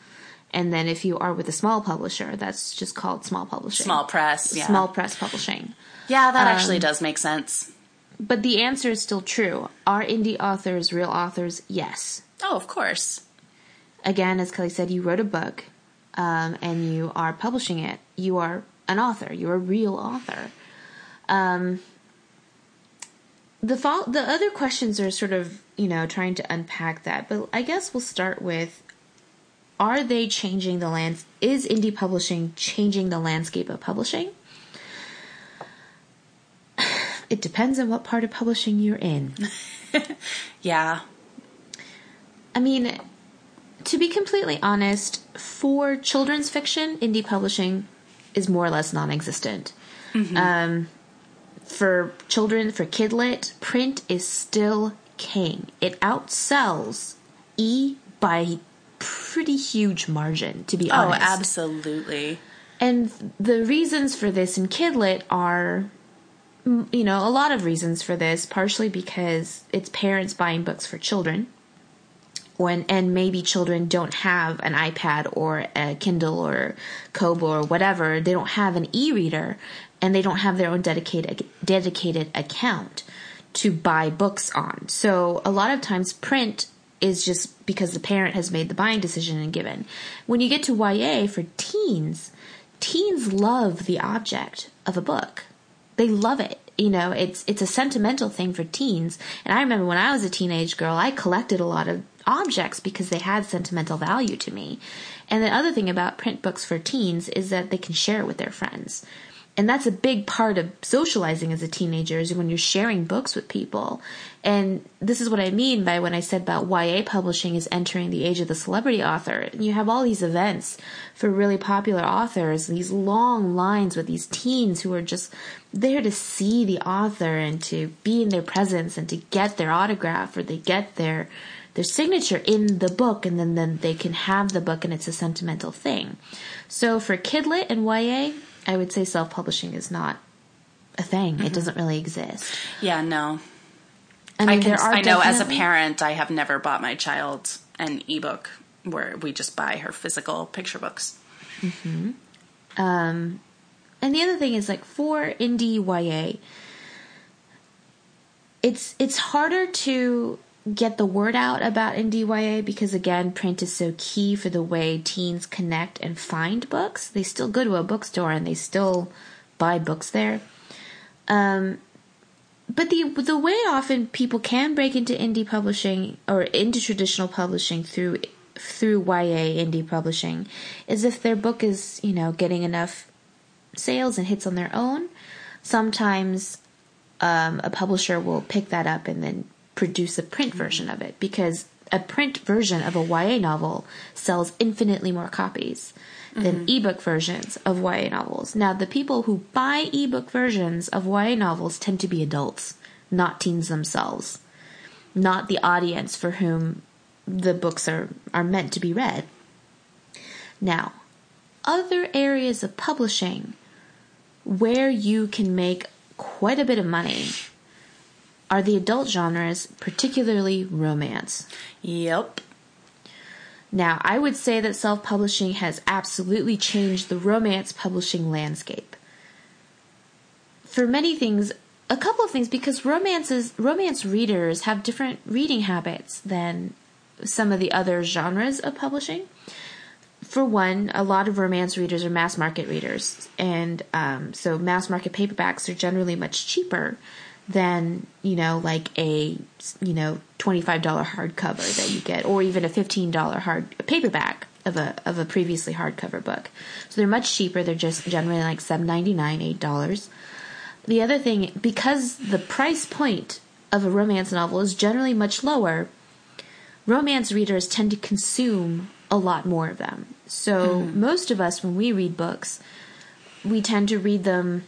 Speaker 2: and then if you are with a small publisher, that's just called small publishing.
Speaker 1: Small press. Yeah.
Speaker 2: Small press publishing.
Speaker 1: Yeah, that um, actually does make sense.
Speaker 2: But the answer is still true. Are indie authors real authors? Yes.
Speaker 1: Oh, of course.
Speaker 2: Again, as Kelly said, you wrote a book um, and you are publishing it, you are an author. You're a real author. Um, the fo- the other questions are sort of you know trying to unpack that, but I guess we'll start with: Are they changing the land? Is indie publishing changing the landscape of publishing? It depends on what part of publishing you're in.
Speaker 1: yeah.
Speaker 2: I mean, to be completely honest, for children's fiction, indie publishing is more or less non-existent. Mm-hmm. Um, for children, for kidlit, print is still king. It outsells e by pretty huge margin, to be
Speaker 1: oh,
Speaker 2: honest.
Speaker 1: Oh, absolutely.
Speaker 2: And the reasons for this in kidlit are you know, a lot of reasons for this, partially because it's parents buying books for children when and maybe children don't have an iPad or a Kindle or Kobo or whatever, they don't have an e-reader and they don't have their own dedicated dedicated account to buy books on. So a lot of times print is just because the parent has made the buying decision and given. When you get to YA for teens, teens love the object of a book. They love it you know it's it's a sentimental thing for teens and i remember when i was a teenage girl i collected a lot of objects because they had sentimental value to me. And the other thing about print books for teens is that they can share it with their friends. And that's a big part of socializing as a teenager is when you're sharing books with people. And this is what I mean by when I said about YA publishing is entering the age of the celebrity author. You have all these events for really popular authors, these long lines with these teens who are just there to see the author and to be in their presence and to get their autograph or they get their their signature in the book and then, then they can have the book and it's a sentimental thing. So for Kidlit and YA, I would say self-publishing is not a thing. Mm-hmm. It doesn't really exist.
Speaker 1: Yeah, no. I, mean, I, can, I know as a parent, I have never bought my child an ebook where we just buy her physical picture books.
Speaker 2: Mm-hmm. Um, and the other thing is like for indie YA, it's it's harder to get the word out about indie YA because again, print is so key for the way teens connect and find books. They still go to a bookstore and they still buy books there. Um, but the the way often people can break into indie publishing or into traditional publishing through through YA indie publishing is if their book is you know getting enough sales and hits on their own. Sometimes um, a publisher will pick that up and then produce a print version of it because a print version of a YA novel sells infinitely more copies than mm-hmm. ebook versions of YA novels. Now, the people who buy ebook versions of YA novels tend to be adults, not teens themselves, not the audience for whom the books are, are meant to be read. Now, other areas of publishing where you can make quite a bit of money are the adult genres, particularly romance.
Speaker 1: Yep.
Speaker 2: Now, I would say that self publishing has absolutely changed the romance publishing landscape. For many things, a couple of things, because romances, romance readers have different reading habits than some of the other genres of publishing. For one, a lot of romance readers are mass market readers, and um, so mass market paperbacks are generally much cheaper than you know like a you know twenty five dollar hardcover that you get, or even a fifteen dollar hard paperback of a of a previously hardcover book. So they're much cheaper. They're just generally like seven ninety nine, eight dollars. The other thing, because the price point of a romance novel is generally much lower, romance readers tend to consume a lot more of them. So mm-hmm. most of us, when we read books, we tend to read them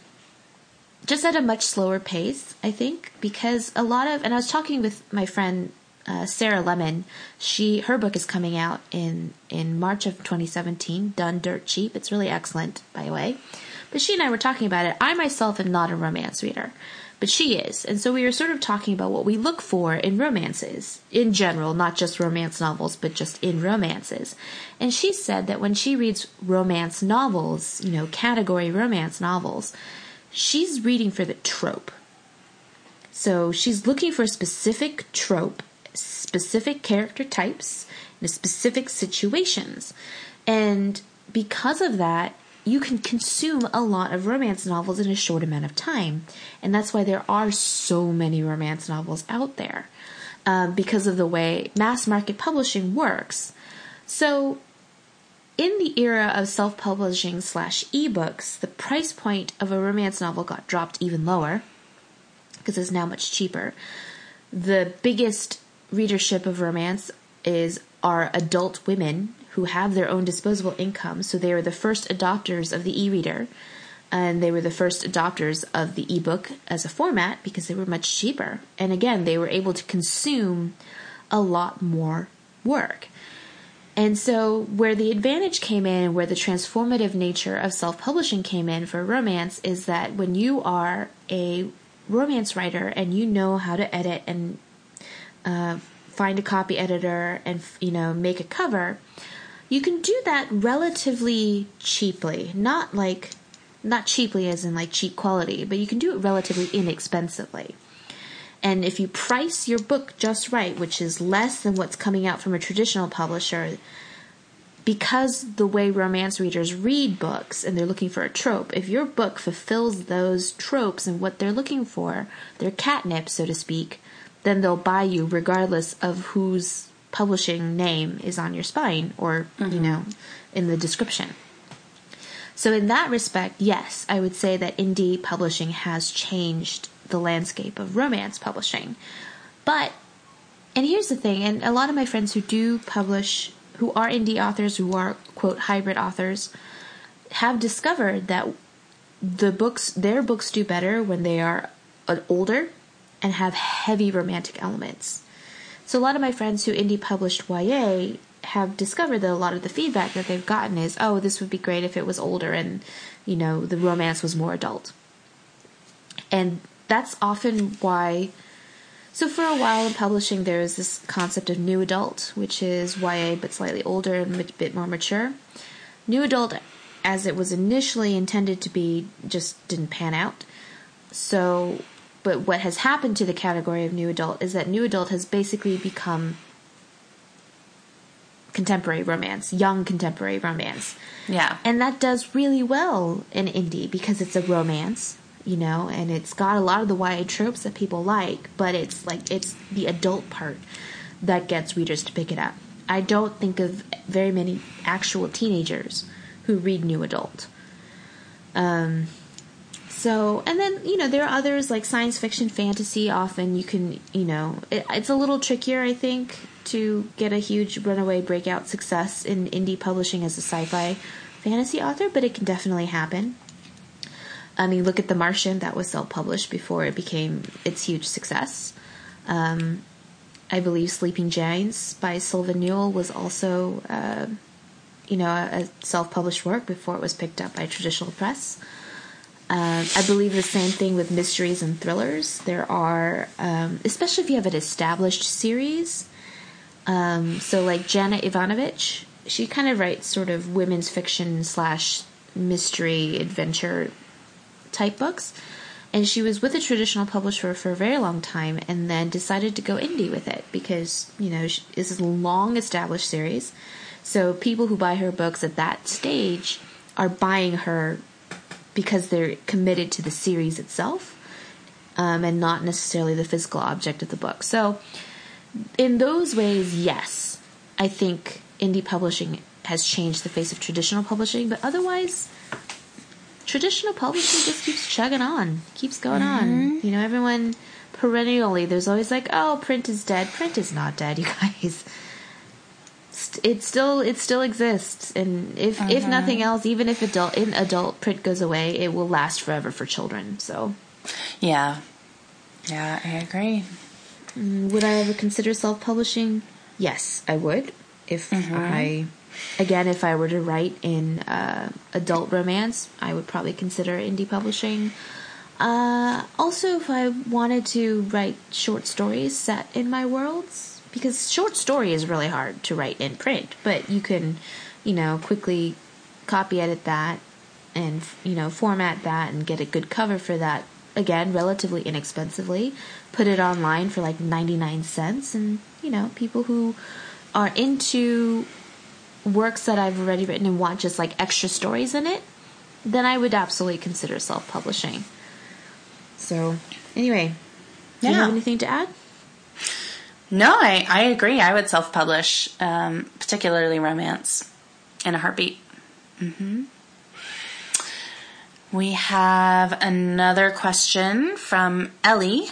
Speaker 2: just at a much slower pace, I think, because a lot of, and I was talking with my friend uh, Sarah Lemon. She her book is coming out in in March of 2017. Done dirt cheap. It's really excellent, by the way. But she and I were talking about it. I myself am not a romance reader, but she is, and so we were sort of talking about what we look for in romances in general, not just romance novels, but just in romances. And she said that when she reads romance novels, you know, category romance novels she's reading for the trope. So she's looking for a specific trope, specific character types, and specific situations. And because of that, you can consume a lot of romance novels in a short amount of time. And that's why there are so many romance novels out there, um, because of the way mass market publishing works. So in the era of self publishing slash ebooks, the price point of a romance novel got dropped even lower because it's now much cheaper. The biggest readership of romance is are adult women who have their own disposable income, so they were the first adopters of the e-reader and they were the first adopters of the ebook as a format because they were much cheaper. And again, they were able to consume a lot more work. And so, where the advantage came in, where the transformative nature of self publishing came in for romance, is that when you are a romance writer and you know how to edit and uh, find a copy editor and you know make a cover, you can do that relatively cheaply. Not like not cheaply as in like cheap quality, but you can do it relatively inexpensively. And if you price your book just right, which is less than what's coming out from a traditional publisher, because the way romance readers read books and they're looking for a trope, if your book fulfills those tropes and what they're looking for, their catnip, so to speak, then they'll buy you regardless of whose publishing name is on your spine or, mm-hmm. you know, in the description. So, in that respect, yes, I would say that indie publishing has changed the landscape of romance publishing. But, and here's the thing, and a lot of my friends who do publish, who are indie authors, who are, quote, hybrid authors, have discovered that the books, their books do better when they are uh, older and have heavy romantic elements. So a lot of my friends who indie published YA have discovered that a lot of the feedback that they've gotten is, oh, this would be great if it was older and, you know, the romance was more adult. And that's often why. So for a while in publishing, there is this concept of new adult, which is YA but slightly older and a bit more mature. New adult, as it was initially intended to be, just didn't pan out. So, but what has happened to the category of new adult is that new adult has basically become contemporary romance, young contemporary romance.
Speaker 1: Yeah.
Speaker 2: And that does really well in indie because it's a romance you know, and it's got a lot of the YA tropes that people like, but it's like it's the adult part that gets readers to pick it up. I don't think of very many actual teenagers who read new adult. Um, so, and then, you know, there are others like science fiction, fantasy. Often you can, you know, it, it's a little trickier, I think, to get a huge runaway breakout success in indie publishing as a sci fi fantasy author, but it can definitely happen. I mean, look at The Martian, that was self published before it became its huge success. Um, I believe Sleeping Giants by Sylvain Neuvel was also, uh, you know, a, a self published work before it was picked up by traditional press. Um, I believe the same thing with mysteries and thrillers. There are, um, especially if you have an established series. Um, so, like Janet Evanovich, she kind of writes sort of women's fiction slash mystery adventure type books. And she was with a traditional publisher for a very long time and then decided to go indie with it because, you know, this is a long established series. So people who buy her books at that stage are buying her because they're committed to the series itself um, and not necessarily the physical object of the book. So, in those ways, yes, I think indie publishing has changed the face of traditional publishing, but otherwise, traditional publishing just keeps chugging on, keeps going mm-hmm. on. You know, everyone perennially, there's always like, oh, print is dead. Print is not dead, you guys it still it still exists, and if uh-huh. if nothing else, even if adult in adult print goes away, it will last forever for children. So,
Speaker 1: yeah, yeah, I agree.
Speaker 2: Mm, would I ever consider self publishing? Yes, I would. If mm-hmm. I again, if I were to write in uh, adult romance, I would probably consider indie publishing. Uh, also, if I wanted to write short stories set in my worlds, because short story is really hard to write in print, but you can, you know, quickly copy edit that and you know format that and get a good cover for that again relatively inexpensively put it online for like 99 cents and you know people who are into works that I've already written and want just like extra stories in it then I would absolutely consider self-publishing so anyway do yeah. you have anything to add
Speaker 1: no, I, I agree. I would self publish, um, particularly romance, in a heartbeat. Mm-hmm. We have another question from Ellie.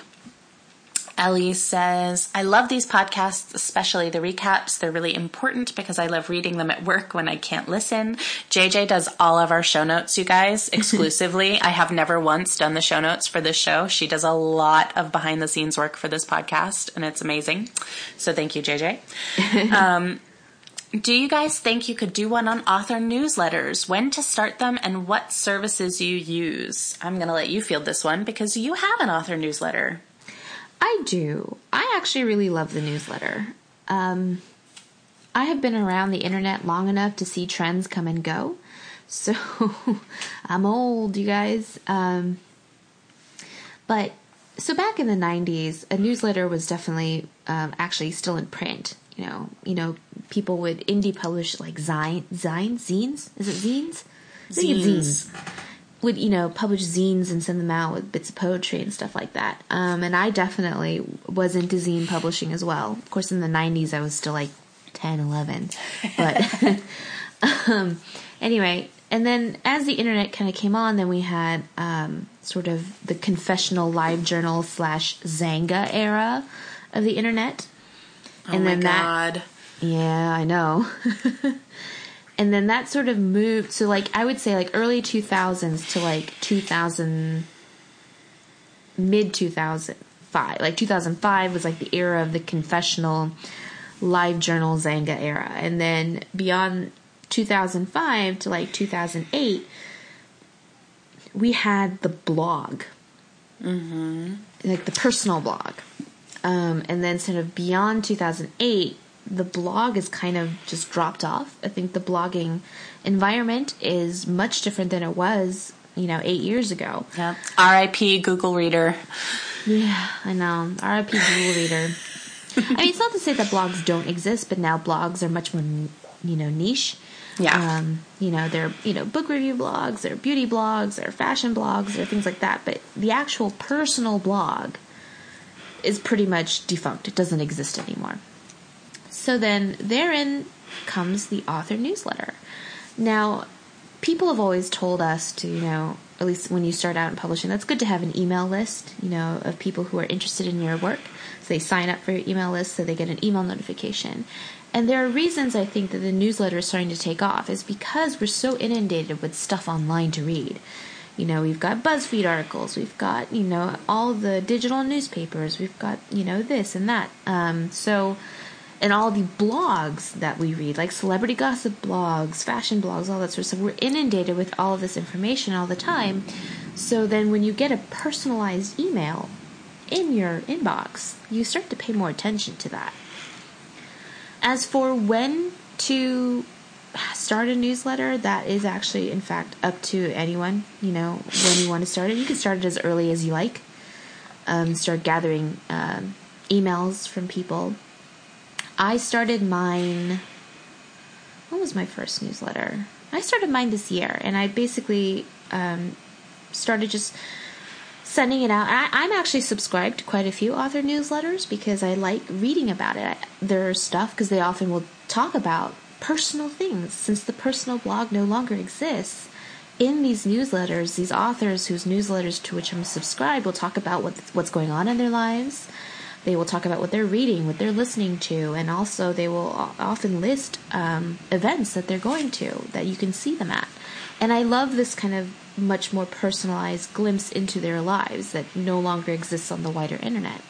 Speaker 1: Ellie says, I love these podcasts, especially the recaps. They're really important because I love reading them at work when I can't listen. JJ does all of our show notes, you guys, exclusively. I have never once done the show notes for this show. She does a lot of behind the scenes work for this podcast, and it's amazing. So thank you, JJ. um, do you guys think you could do one on author newsletters? When to start them and what services you use? I'm going to let you field this one because you have an author newsletter.
Speaker 2: I do. I actually really love the newsletter. Um, I have been around the internet long enough to see trends come and go. So I'm old, you guys. Um, but so back in the 90s, a newsletter was definitely um, actually still in print. You know, you know, people would indie publish like zine, zines, zines. Is it zines?
Speaker 1: Zines. zines
Speaker 2: would you know publish zines and send them out with bits of poetry and stuff like that. Um, and I definitely was into zine publishing as well. Of course, in the '90s, I was still like 10, 11. But um, anyway, and then as the internet kind of came on, then we had um, sort of the confessional live journal slash Xanga era of the internet.
Speaker 1: Oh and then God.
Speaker 2: that. Yeah, I know. and then that sort of moved so like i would say like early 2000s to like 2000 mid 2005 like 2005 was like the era of the confessional live journal Xanga era. And then beyond 2005 to like 2008 we had the blog.
Speaker 1: Mm-hmm.
Speaker 2: like the personal blog. Um, and then sort of beyond 2008 the blog is kind of just dropped off. I think the blogging environment is much different than it was, you know, eight years ago.
Speaker 1: Yeah. R.I.P. Google Reader.
Speaker 2: Yeah, I know. R.I.P. Google Reader. I mean, it's not to say that blogs don't exist, but now blogs are much more, you know, niche.
Speaker 1: Yeah.
Speaker 2: Um, you know, they're, you know, book review blogs, they're beauty blogs, they're fashion blogs, or things like that. But the actual personal blog is pretty much defunct. It doesn't exist anymore. So then therein comes the author newsletter. Now, people have always told us to, you know, at least when you start out in publishing, that's good to have an email list, you know, of people who are interested in your work. So they sign up for your email list so they get an email notification. And there are reasons I think that the newsletter is starting to take off is because we're so inundated with stuff online to read. You know, we've got BuzzFeed articles, we've got, you know, all the digital newspapers, we've got, you know, this and that. Um, so, and all the blogs that we read, like celebrity gossip blogs, fashion blogs, all that sort of stuff. We're inundated with all of this information all the time. So then when you get a personalized email in your inbox, you start to pay more attention to that. As for when to start a newsletter, that is actually, in fact, up to anyone. You know, when you want to start it, you can start it as early as you like. Um, start gathering um, emails from people. I started mine. What was my first newsletter? I started mine this year, and I basically um, started just sending it out. I, am actually subscribed to quite a few author newsletters because I like reading about it. I, their stuff because they often will talk about personal things. Since the personal blog no longer exists, in these newsletters, these authors whose newsletters to which I'm subscribed will talk about what, what's going on in their lives. They will talk about what they're reading, what they're listening to, and also they will often list um, events that they're going to that you can see them at. And I love this kind of much more personalized glimpse into their lives that no longer exists on the wider internet.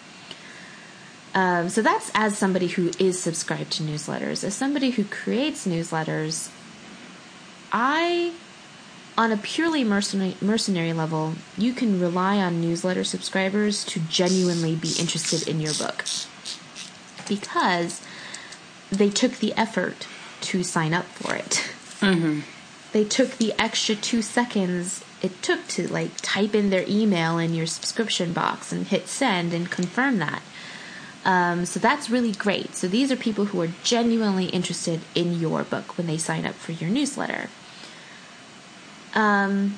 Speaker 2: Um, so that's as somebody who is subscribed to newsletters. As somebody who creates newsletters, I, on a purely mercenary, mercenary level, you can rely on newsletter subscribers to genuinely be interested in your book because they took the effort to sign up for it. Mm-hmm they took the extra two seconds it took to like type in their email in your subscription box and hit send and confirm that. Um, so that's really great. So these are people who are genuinely interested in your book when they sign up for your newsletter. Um,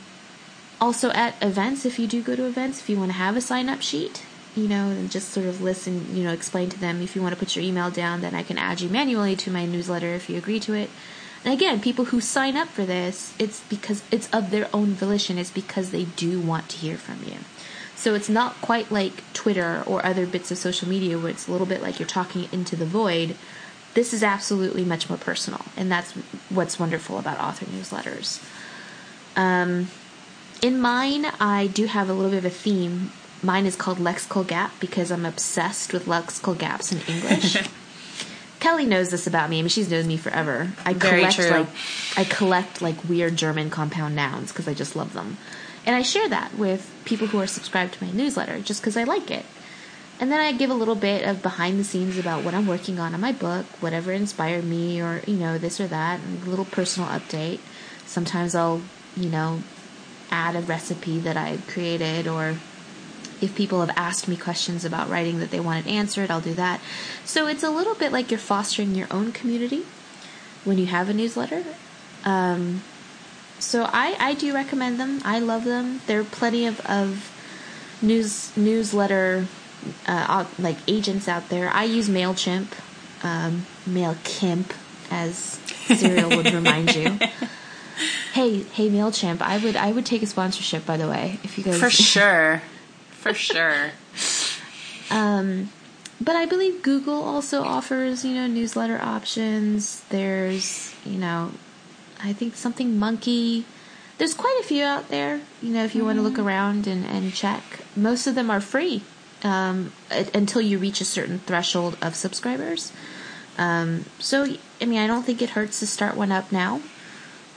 Speaker 2: also at events, if you do go to events, if you want to have a sign up sheet, you know, and just sort of listen, you know, explain to them if you want to put your email down, then I can add you manually to my newsletter if you agree to it. And again, people who sign up for this, it's because it's of their own volition. It's because they do want to hear from you. So it's not quite like Twitter or other bits of social media where it's a little bit like you're talking into the void. This is absolutely much more personal, and that's what's wonderful about author newsletters. Um, in mine, I do have a little bit of a theme. Mine is called Lexical Gap because I'm obsessed with lexical gaps in English. Kelly knows this about me. I mean, she's known me forever. I Very collect true. like I collect like weird German compound nouns because I just love them, and I share that with people who are subscribed to my newsletter just because I like it. And then I give a little bit of behind the scenes about what I'm working on in my book, whatever inspired me, or you know this or that, a little personal update. Sometimes I'll you know add a recipe that I created or if people have asked me questions about writing that they wanted answered, I'll do that. So it's a little bit like you're fostering your own community when you have a newsletter. Um, so I, I do recommend them. I love them. There are plenty of, of news newsletter uh, like agents out there. I use Mailchimp, um, Mailchimp, as Serial would remind you. Hey, hey, Mailchimp! I would I would take a sponsorship. By the way, if you guys
Speaker 1: for sure for sure.
Speaker 2: Um, but I believe Google also offers, you know, newsletter options. There's, you know, I think something Monkey. There's quite a few out there, you know, if you mm-hmm. want to look around and, and check. Most of them are free um, until you reach a certain threshold of subscribers. Um, so, I mean, I don't think it hurts to start one up now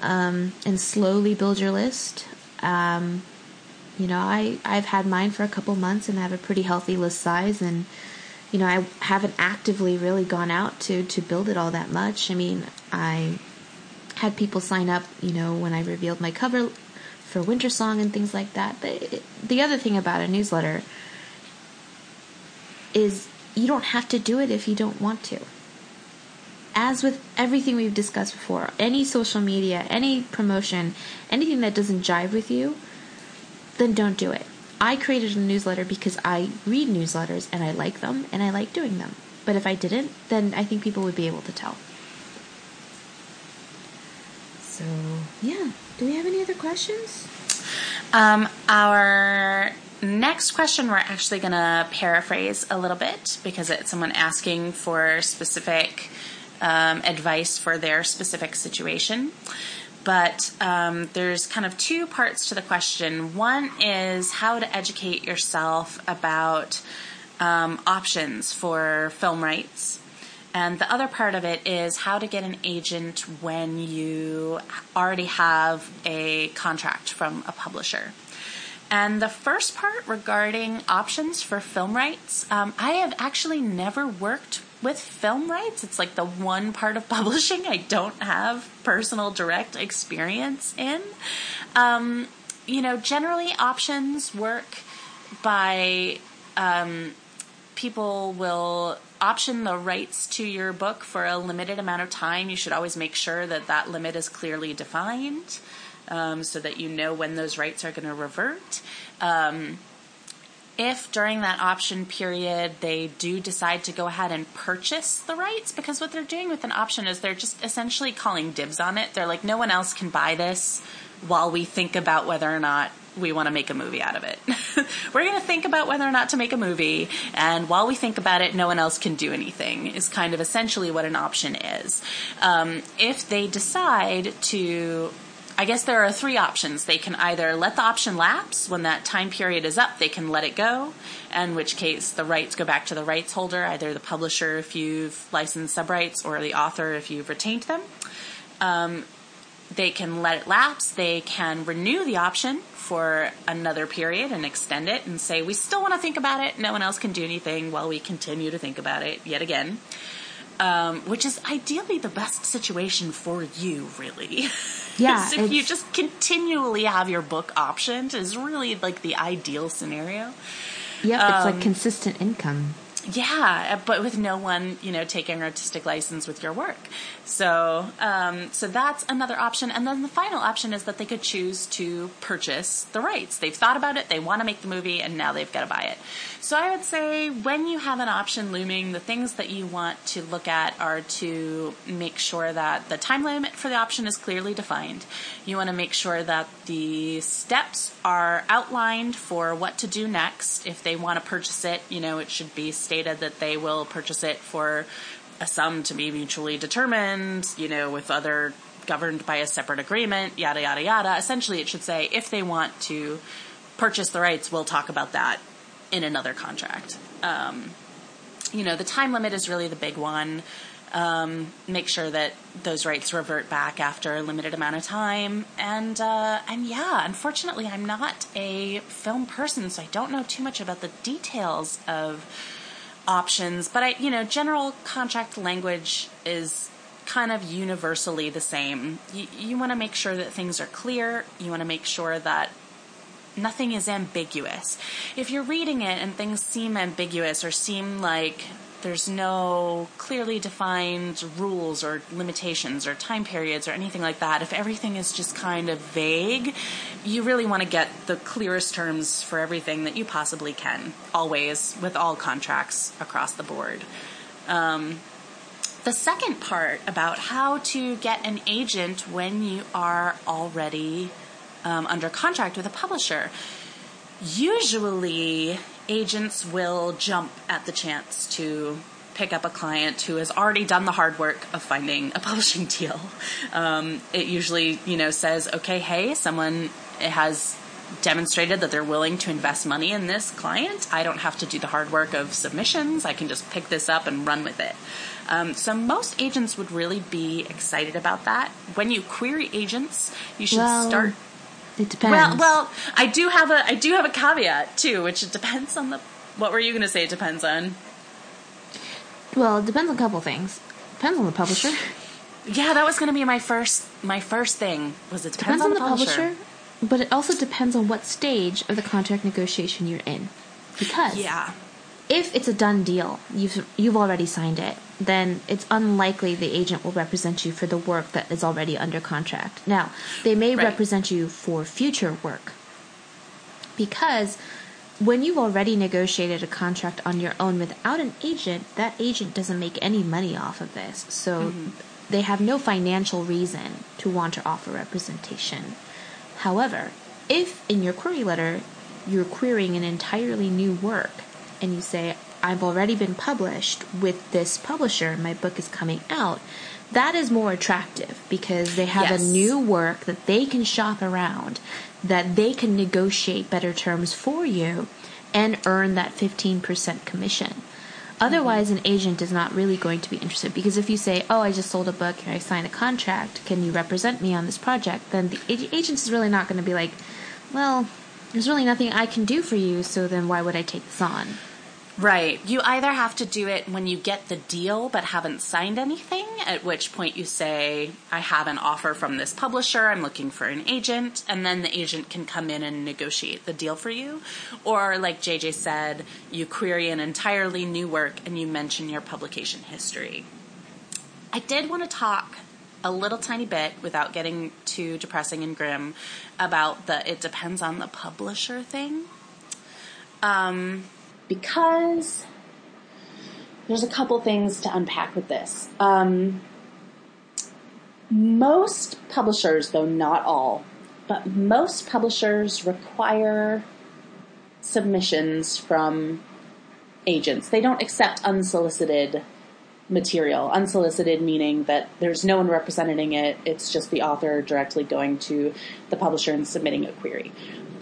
Speaker 2: um, and slowly build your list. Um, you know, I I've had mine for a couple months and I have a pretty healthy list size and you know, I haven't actively really gone out to to build it all that much. I mean, I had people sign up, you know, when I revealed my cover for Wintersong and things like that. But it, the other thing about a newsletter is you don't have to do it if you don't want to. As with everything we've discussed before, any social media, any promotion, anything that doesn't jive with you, then don't do it. I created a newsletter because I read newsletters and I like them and I like doing them. But if I didn't, then I think people would be able to tell. So So, yeah. Do we have any other questions?
Speaker 1: Um, our next question, we're actually going to paraphrase a little bit because it's someone asking for specific um, advice for their specific situation. But um, there's kind of two parts to the question. One is how to educate yourself about um, options for film rights. And the other part of it is how to get an agent when you already have a contract from a publisher. And the first part regarding options for film rights, um, I have actually never worked with film rights. It's like the one part of publishing I don't have personal direct experience in. Um, you know, generally options work by um, people will option the rights to your book for a limited amount of time. You should always make sure that that limit is clearly defined um, so that you know when those rights are going to revert. Um, if during that option period they do decide to go ahead and purchase the rights, because what they're doing with an option is they're just essentially calling dibs on it. They're like, no one else can buy this while we think about whether or not we want to make a movie out of it. We're going to think about whether or not to make a movie, and while we think about it, no one else can do anything, is kind of essentially what an option is. Um, if they decide to I guess there are three options. They can either let the option lapse when that time period is up, they can let it go, in which case the rights go back to the rights holder, either the publisher if you've licensed subrights or the author if you've retained them. Um, they can let it lapse. They can renew the option for another period and extend it and say, we still want to think about it. No one else can do anything while we continue to think about it yet again um, which is ideally the best situation for you, really.
Speaker 2: Yeah.
Speaker 1: if you just continually have your book optioned, is really like the ideal scenario.
Speaker 2: Yep, um, it's like um, consistent income.
Speaker 1: Yeah, but with no one, you know, taking artistic license with your work. So, um, so that's another option. And then the final option is that they could choose to purchase the rights. They've thought about it, they want to make the movie, and now they've got to buy it. So I would say when you have an option looming, the things that you want to look at are to make sure that the time limit for the option is clearly defined. You want to make sure that the steps are outlined for what to do next. If they want to purchase it, you know, it should be stated that they will purchase it for a sum to be mutually determined, you know, with other governed by a separate agreement, yada, yada, yada. Essentially, it should say if they want to purchase the rights, we'll talk about that in another contract. Um, you know, the time limit is really the big one. Um, make sure that those rights revert back after a limited amount of time. And uh, and yeah, unfortunately, I'm not a film person, so I don't know too much about the details of options, but I, you know, general contract language is kind of universally the same. You, you want to make sure that things are clear. You want to make sure that nothing is ambiguous. If you're reading it and things seem ambiguous or seem like there's no clearly defined rules or limitations or time periods or anything like that. If everything is just kind of vague, you really want to get the clearest terms for everything that you possibly can, always, with all contracts across the board. Um, the second part about how to get an agent when you are already um, under contract with a publisher. Usually, agents will jump at the chance to pick up a client who has already done the hard work of finding a publishing deal. Um, it usually, you know, says, okay, hey, someone has demonstrated that they're willing to invest money in this client. I don't have to do the hard work of submissions. I can just pick this up and run with it. Um, so most agents would really be excited about that. When you query agents, you should well, start
Speaker 2: it depends.
Speaker 1: Well, well, I do have a I do have a caveat too, which it depends on the. What were you going to say? It depends on.
Speaker 2: Well, it depends on a couple things. Depends on the publisher.
Speaker 1: Yeah, that was going to be my first my first thing. Was it depends, depends on, on, the, publisher. publisher,
Speaker 2: but it also depends on what stage of the contract negotiation you're in. Because
Speaker 1: yeah,
Speaker 2: if it's a done deal, you've you've already signed it, then it's unlikely the agent will represent you for the work that is already under contract. Now, they may right. represent you for future work because when you've already negotiated a contract on your own without an agent, that agent doesn't make any money off of this. So mm-hmm. they have no financial reason to want to offer representation. However, if in your query letter you're querying an entirely new work and you say, I've already been published with this publisher, my book is coming out, that is more attractive because they have yes. a new work that they can shop around, that they can negotiate better terms for you and earn that 15% commission. Otherwise, an agent is not really going to be interested because if you say, "Oh, I just sold a book, and I signed a contract. Can you represent me on this project?" then the agent is really not going to be like, "Well, there's really nothing I can do for you, so then why would I take this on?"
Speaker 1: Right. You either have to do it when you get the deal but haven't signed anything, at which point you say, I have an offer from this publisher, I'm looking for an agent, and then the agent can come in and negotiate the deal for you. Or, like JJ said, you query an entirely new work and you mention your publication history. I did want to talk a little tiny bit without getting too depressing and grim about the it depends on the publisher thing. Um, because there's a couple things to unpack with this. Um, most publishers, though not all, but most publishers require submissions from agents. They don't accept unsolicited material. Unsolicited meaning that there's no one representing it, it's just the author directly going to the publisher and submitting a query.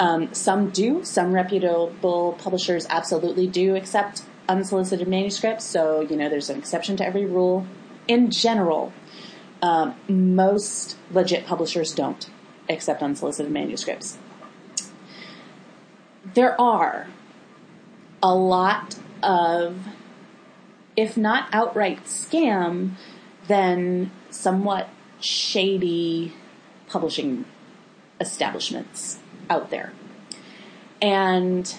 Speaker 1: Um, some do. Some reputable publishers absolutely do accept unsolicited manuscripts. So, you know, there's an exception to every rule. In general, um, most legit publishers don't accept unsolicited manuscripts. There are a lot of, if not outright scam, then somewhat shady publishing establishments out there. And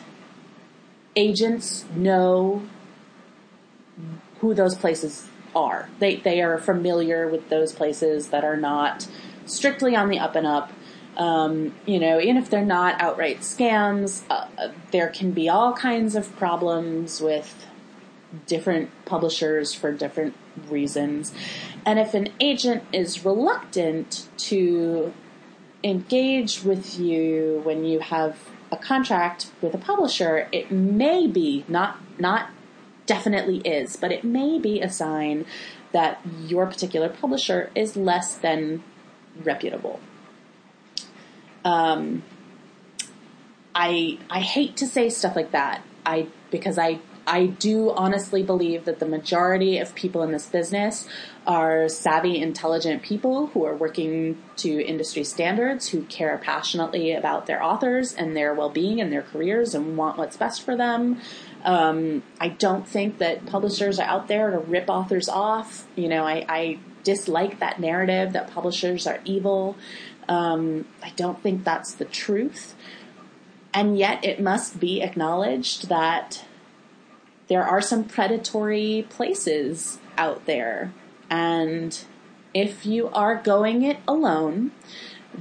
Speaker 1: agents know who those places are. They, they are familiar with those places that are not strictly on the up and up. Um, you know, even if they're not outright scams, uh, there can be all kinds of problems with different publishers for different reasons. And if an agent is reluctant to engage with you when you have a contract with a publisher, it may be not not definitely is, but it may be a sign that your particular publisher is less than reputable. Um, I I hate to say stuff like that. I because I I do honestly believe that the majority of people in this business are savvy, intelligent people who are working to industry standards, who care passionately about their authors and their well-being and their careers and want what's best for them. Um, I don't think that publishers are out there to rip authors off. You know, I, I dislike that narrative that publishers are evil. Um, I don't think that's the truth. And yet it must be acknowledged that there are some predatory places out there. And if you are going it alone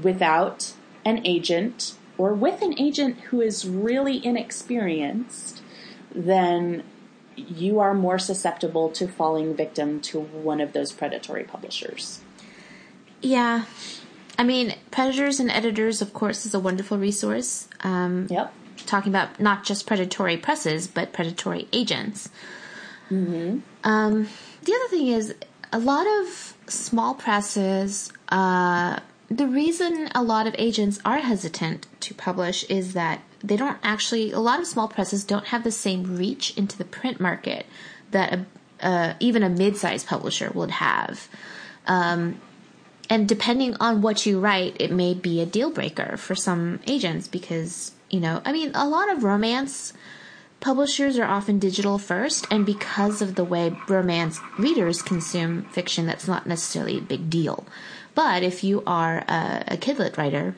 Speaker 1: without an agent or with an agent who is really inexperienced, then you are more susceptible to falling victim to one of those predatory publishers.
Speaker 2: Yeah. I mean, Predators and Editors, of course, is a wonderful resource. Um,
Speaker 1: yep
Speaker 2: talking about not just predatory presses, but predatory agents.
Speaker 1: Mm-hmm.
Speaker 2: Um, the other thing is a lot of small presses. Uh, the reason a lot of agents are hesitant to publish is that they don't actually. A lot of small presses don't have the same reach into the print market that a, uh, even a mid-sized publisher would have. Um, and depending on what you write, it may be a deal breaker for some agents because you know, I mean, a lot of romance publishers are often digital first, and because of the way romance readers consume fiction, that's not necessarily a big deal. But if you are a, a kidlit writer,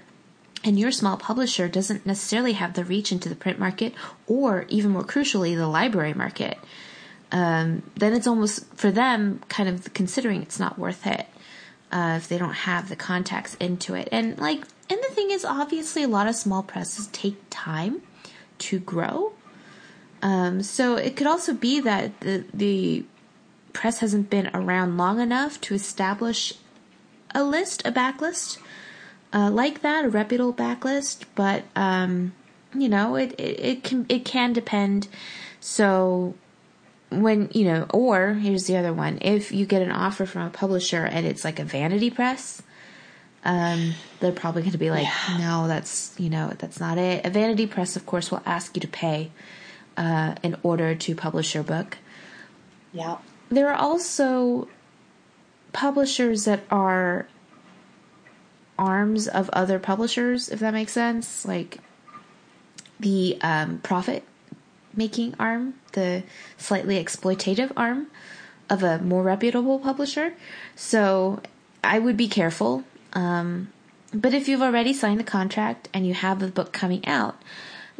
Speaker 2: and your small publisher doesn't necessarily have the reach into the print market, or even more crucially, the library market, um, then it's almost for them kind of considering it's not worth it uh, if they don't have the contacts into it. And like and the thing is, obviously, a lot of small presses take time to grow. Um, so it could also be that the, the press hasn't been around long enough to establish a list, a backlist uh, like that, a reputable backlist. But um, you know, it, it it can it can depend. So when you know, or here's the other one: if you get an offer from a publisher and it's like a vanity press. Um, they're probably going to be like, yeah. no, that's, you know, that's not it. A vanity press, of course, will ask you to pay, uh, in order to publish your book.
Speaker 1: Yeah.
Speaker 2: There are also publishers that are arms of other publishers, if that makes sense. Like the um, profit making arm, the slightly exploitative arm of a more reputable publisher. So I would be careful. Um, but if you've already signed the contract and you have the book coming out,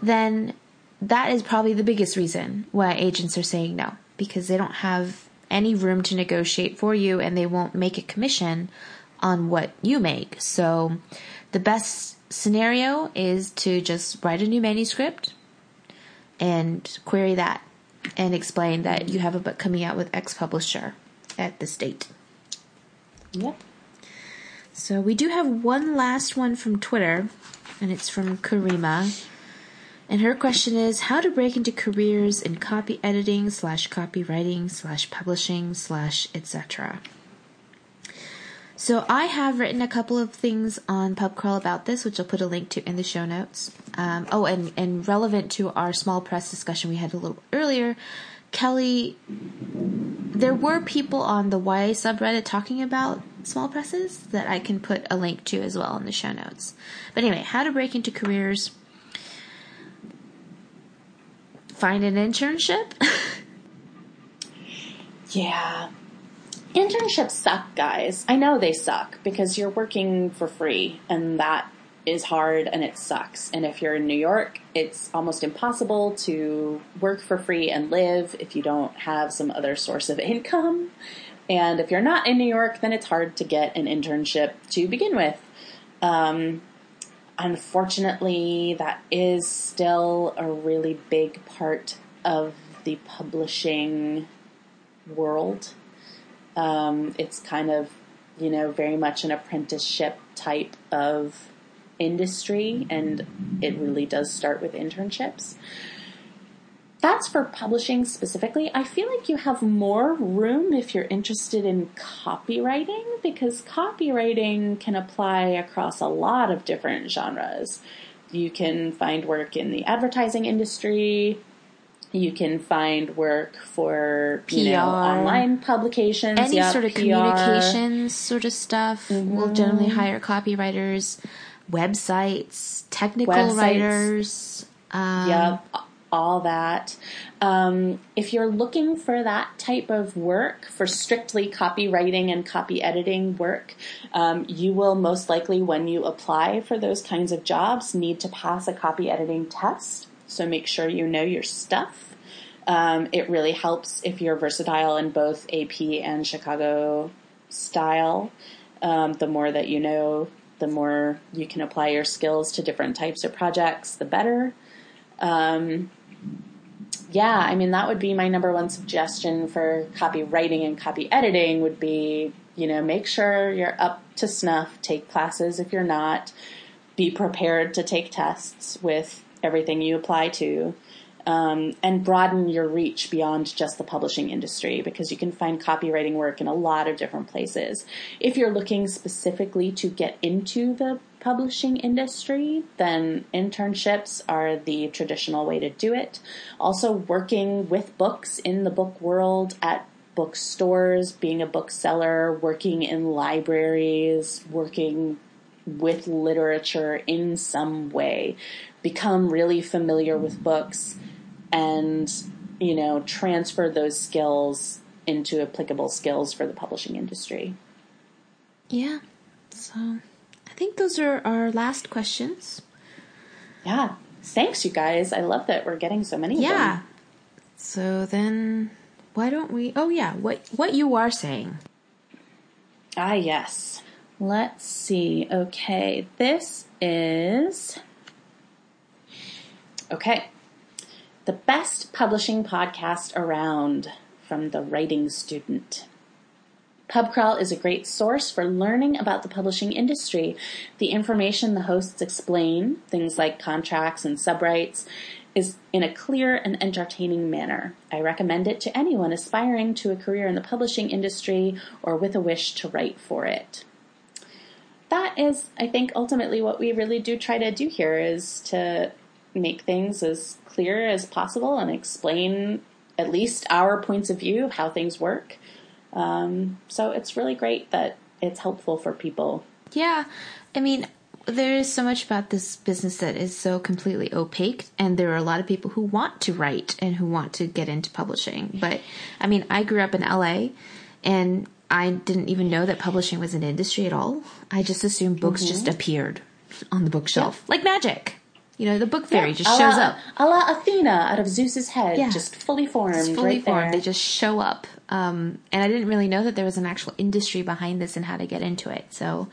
Speaker 2: then that is probably the biggest reason why agents are saying no because they don't have any room to negotiate for you and they won't make a commission on what you make. So the best scenario is to just write a new manuscript and query that and explain that you have a book coming out with X publisher at this date.
Speaker 1: Yep.
Speaker 2: So we do have one last one from Twitter, and it's from Karima. And her question is how to break into careers in copy editing slash copywriting slash publishing slash etc. So I have written a couple of things on PubCrawl about this, which I'll put a link to in the show notes. Um, oh, and, and relevant to our small press discussion we had a little earlier, Kelly, there were people on the YA subreddit talking about small presses that I can put a link to as well in the show notes. But anyway, how to break into careers. Find an internship.
Speaker 1: yeah, internships suck, guys. I know they suck because you're working for free and that is hard and it sucks. And if you're in New York, it's almost impossible to work for free and live if you don't have some other source of income. And if you're not in New York, then it's hard to get an internship to begin with. Um, unfortunately, that is still a really big part of the publishing world um, it's kind of, you know, very much an apprenticeship type of industry, and it really does start with internships. That's for publishing specifically. I feel like you have more room if you're interested in copywriting because copywriting can apply across a lot of different genres. You can find work in the advertising industry, you can find work for PR, you know, online publications,
Speaker 2: any yep, sort of PR. communications sort of stuff. Mm-hmm. We'll generally hire copywriters, websites, technical websites. writers.
Speaker 1: Um, yep, all that. Um, if you're looking for that type of work, for strictly copywriting and copy editing work, um, you will most likely, when you apply for those kinds of jobs, need to pass a copy editing test. So make sure you know your stuff. Um, it really helps if you're versatile in both AP and Chicago style. Um, the more that you know, the more you can apply your skills to different types of projects, the better. Um, yeah, I mean, that would be my number one suggestion for copywriting and copy editing would be, you know, make sure you're up to snuff, take classes if you're not, be prepared to take tests with everything you apply to. Um, and broaden your reach beyond just the publishing industry because you can find copywriting work in a lot of different places. If you're looking specifically to get into the publishing industry, then internships are the traditional way to do it. Also, working with books in the book world at bookstores, being a bookseller, working in libraries, working with literature in some way become really familiar with books and, you know, transfer those skills into applicable skills for the publishing industry.
Speaker 2: Yeah. So think those are our last questions.
Speaker 1: Yeah. Thanks, you guys. I love that we're getting so many yeah.
Speaker 2: So then why don't we oh yeah, what what you are saying.
Speaker 1: Ah yes. Let's see. Okay, this is Okay. The best publishing podcast around from the writing student. Pubcrawl is a great source for learning about the publishing industry. The information the hosts explain, things like contracts and subrights, is in a clear and entertaining manner. I recommend it to anyone aspiring to a career in the publishing industry or with a wish to write for it. That is, I think, ultimately what we really do try to do here is to make things as clear as possible and explain at least our points of view of how things work. Um, so it's really great that it's helpful for people.
Speaker 2: Yeah. I mean, there is so much about this business that is so completely opaque, and there are a lot of people who want to write and who want to get into publishing. But I mean, I grew up in LA, and I didn't even know that publishing was an industry at all. I just assumed books mm-hmm. just appeared on the bookshelf yeah. like magic. You know, the book fairy yeah, just shows
Speaker 1: la,
Speaker 2: up.
Speaker 1: A la Athena out of Zeus's head, yeah. just fully formed. Just fully right formed.
Speaker 2: There. They just show up. Um, and I didn't really know that there was an actual industry behind this and how to get into it. So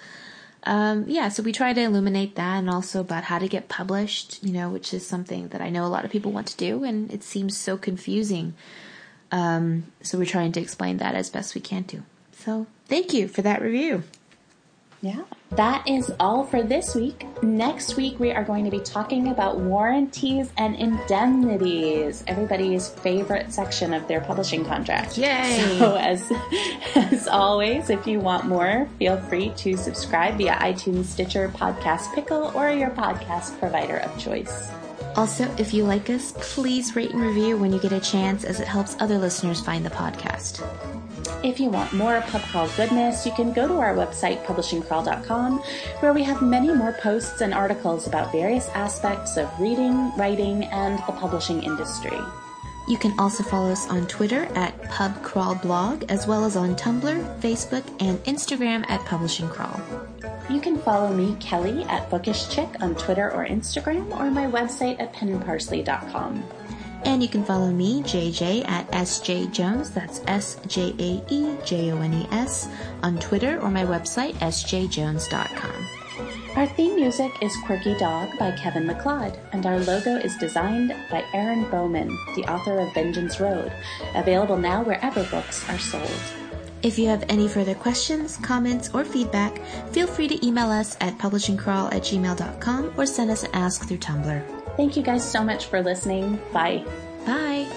Speaker 2: um, yeah, so we try to illuminate that and also about how to get published, you know, which is something that I know a lot of people want to do and it seems so confusing. Um, so we're trying to explain that as best we can to. So thank you for that review.
Speaker 1: Yeah. That is all for this week. Next week, we are going to be talking about warranties and indemnities, everybody's favorite section of their publishing contract.
Speaker 2: Yay!
Speaker 1: So, as, as always, if you want more, feel free to subscribe via iTunes, Stitcher, Podcast Pickle, or your podcast provider of choice.
Speaker 2: Also, if you like us, please rate and review when you get a chance as it helps other listeners find the podcast.
Speaker 1: If you want more Pubcrawl goodness, you can go to our website, publishingcrawl.com, where we have many more posts and articles about various aspects of reading, writing, and the publishing industry.
Speaker 2: You can also follow us on Twitter at PubCrawlBlog, as well as on Tumblr, Facebook, and Instagram at Publishing Crawl.
Speaker 1: You can follow me, Kelly, at Bookish Chick on Twitter or Instagram, or my website at penandparsley.com.
Speaker 2: And you can follow me, JJ, at SJ Jones, that's S J A E J O N E S, on Twitter or my website, sjaejones.com.
Speaker 1: Our theme music is Quirky Dog by Kevin MacLeod, and our logo is designed by Erin Bowman, the author of Vengeance Road, available now wherever books are sold.
Speaker 2: If you have any further questions, comments, or feedback, feel free to email us at publishingcrawl at gmail.com or send us an ask through Tumblr.
Speaker 1: Thank you guys so much for listening. Bye.
Speaker 2: Bye.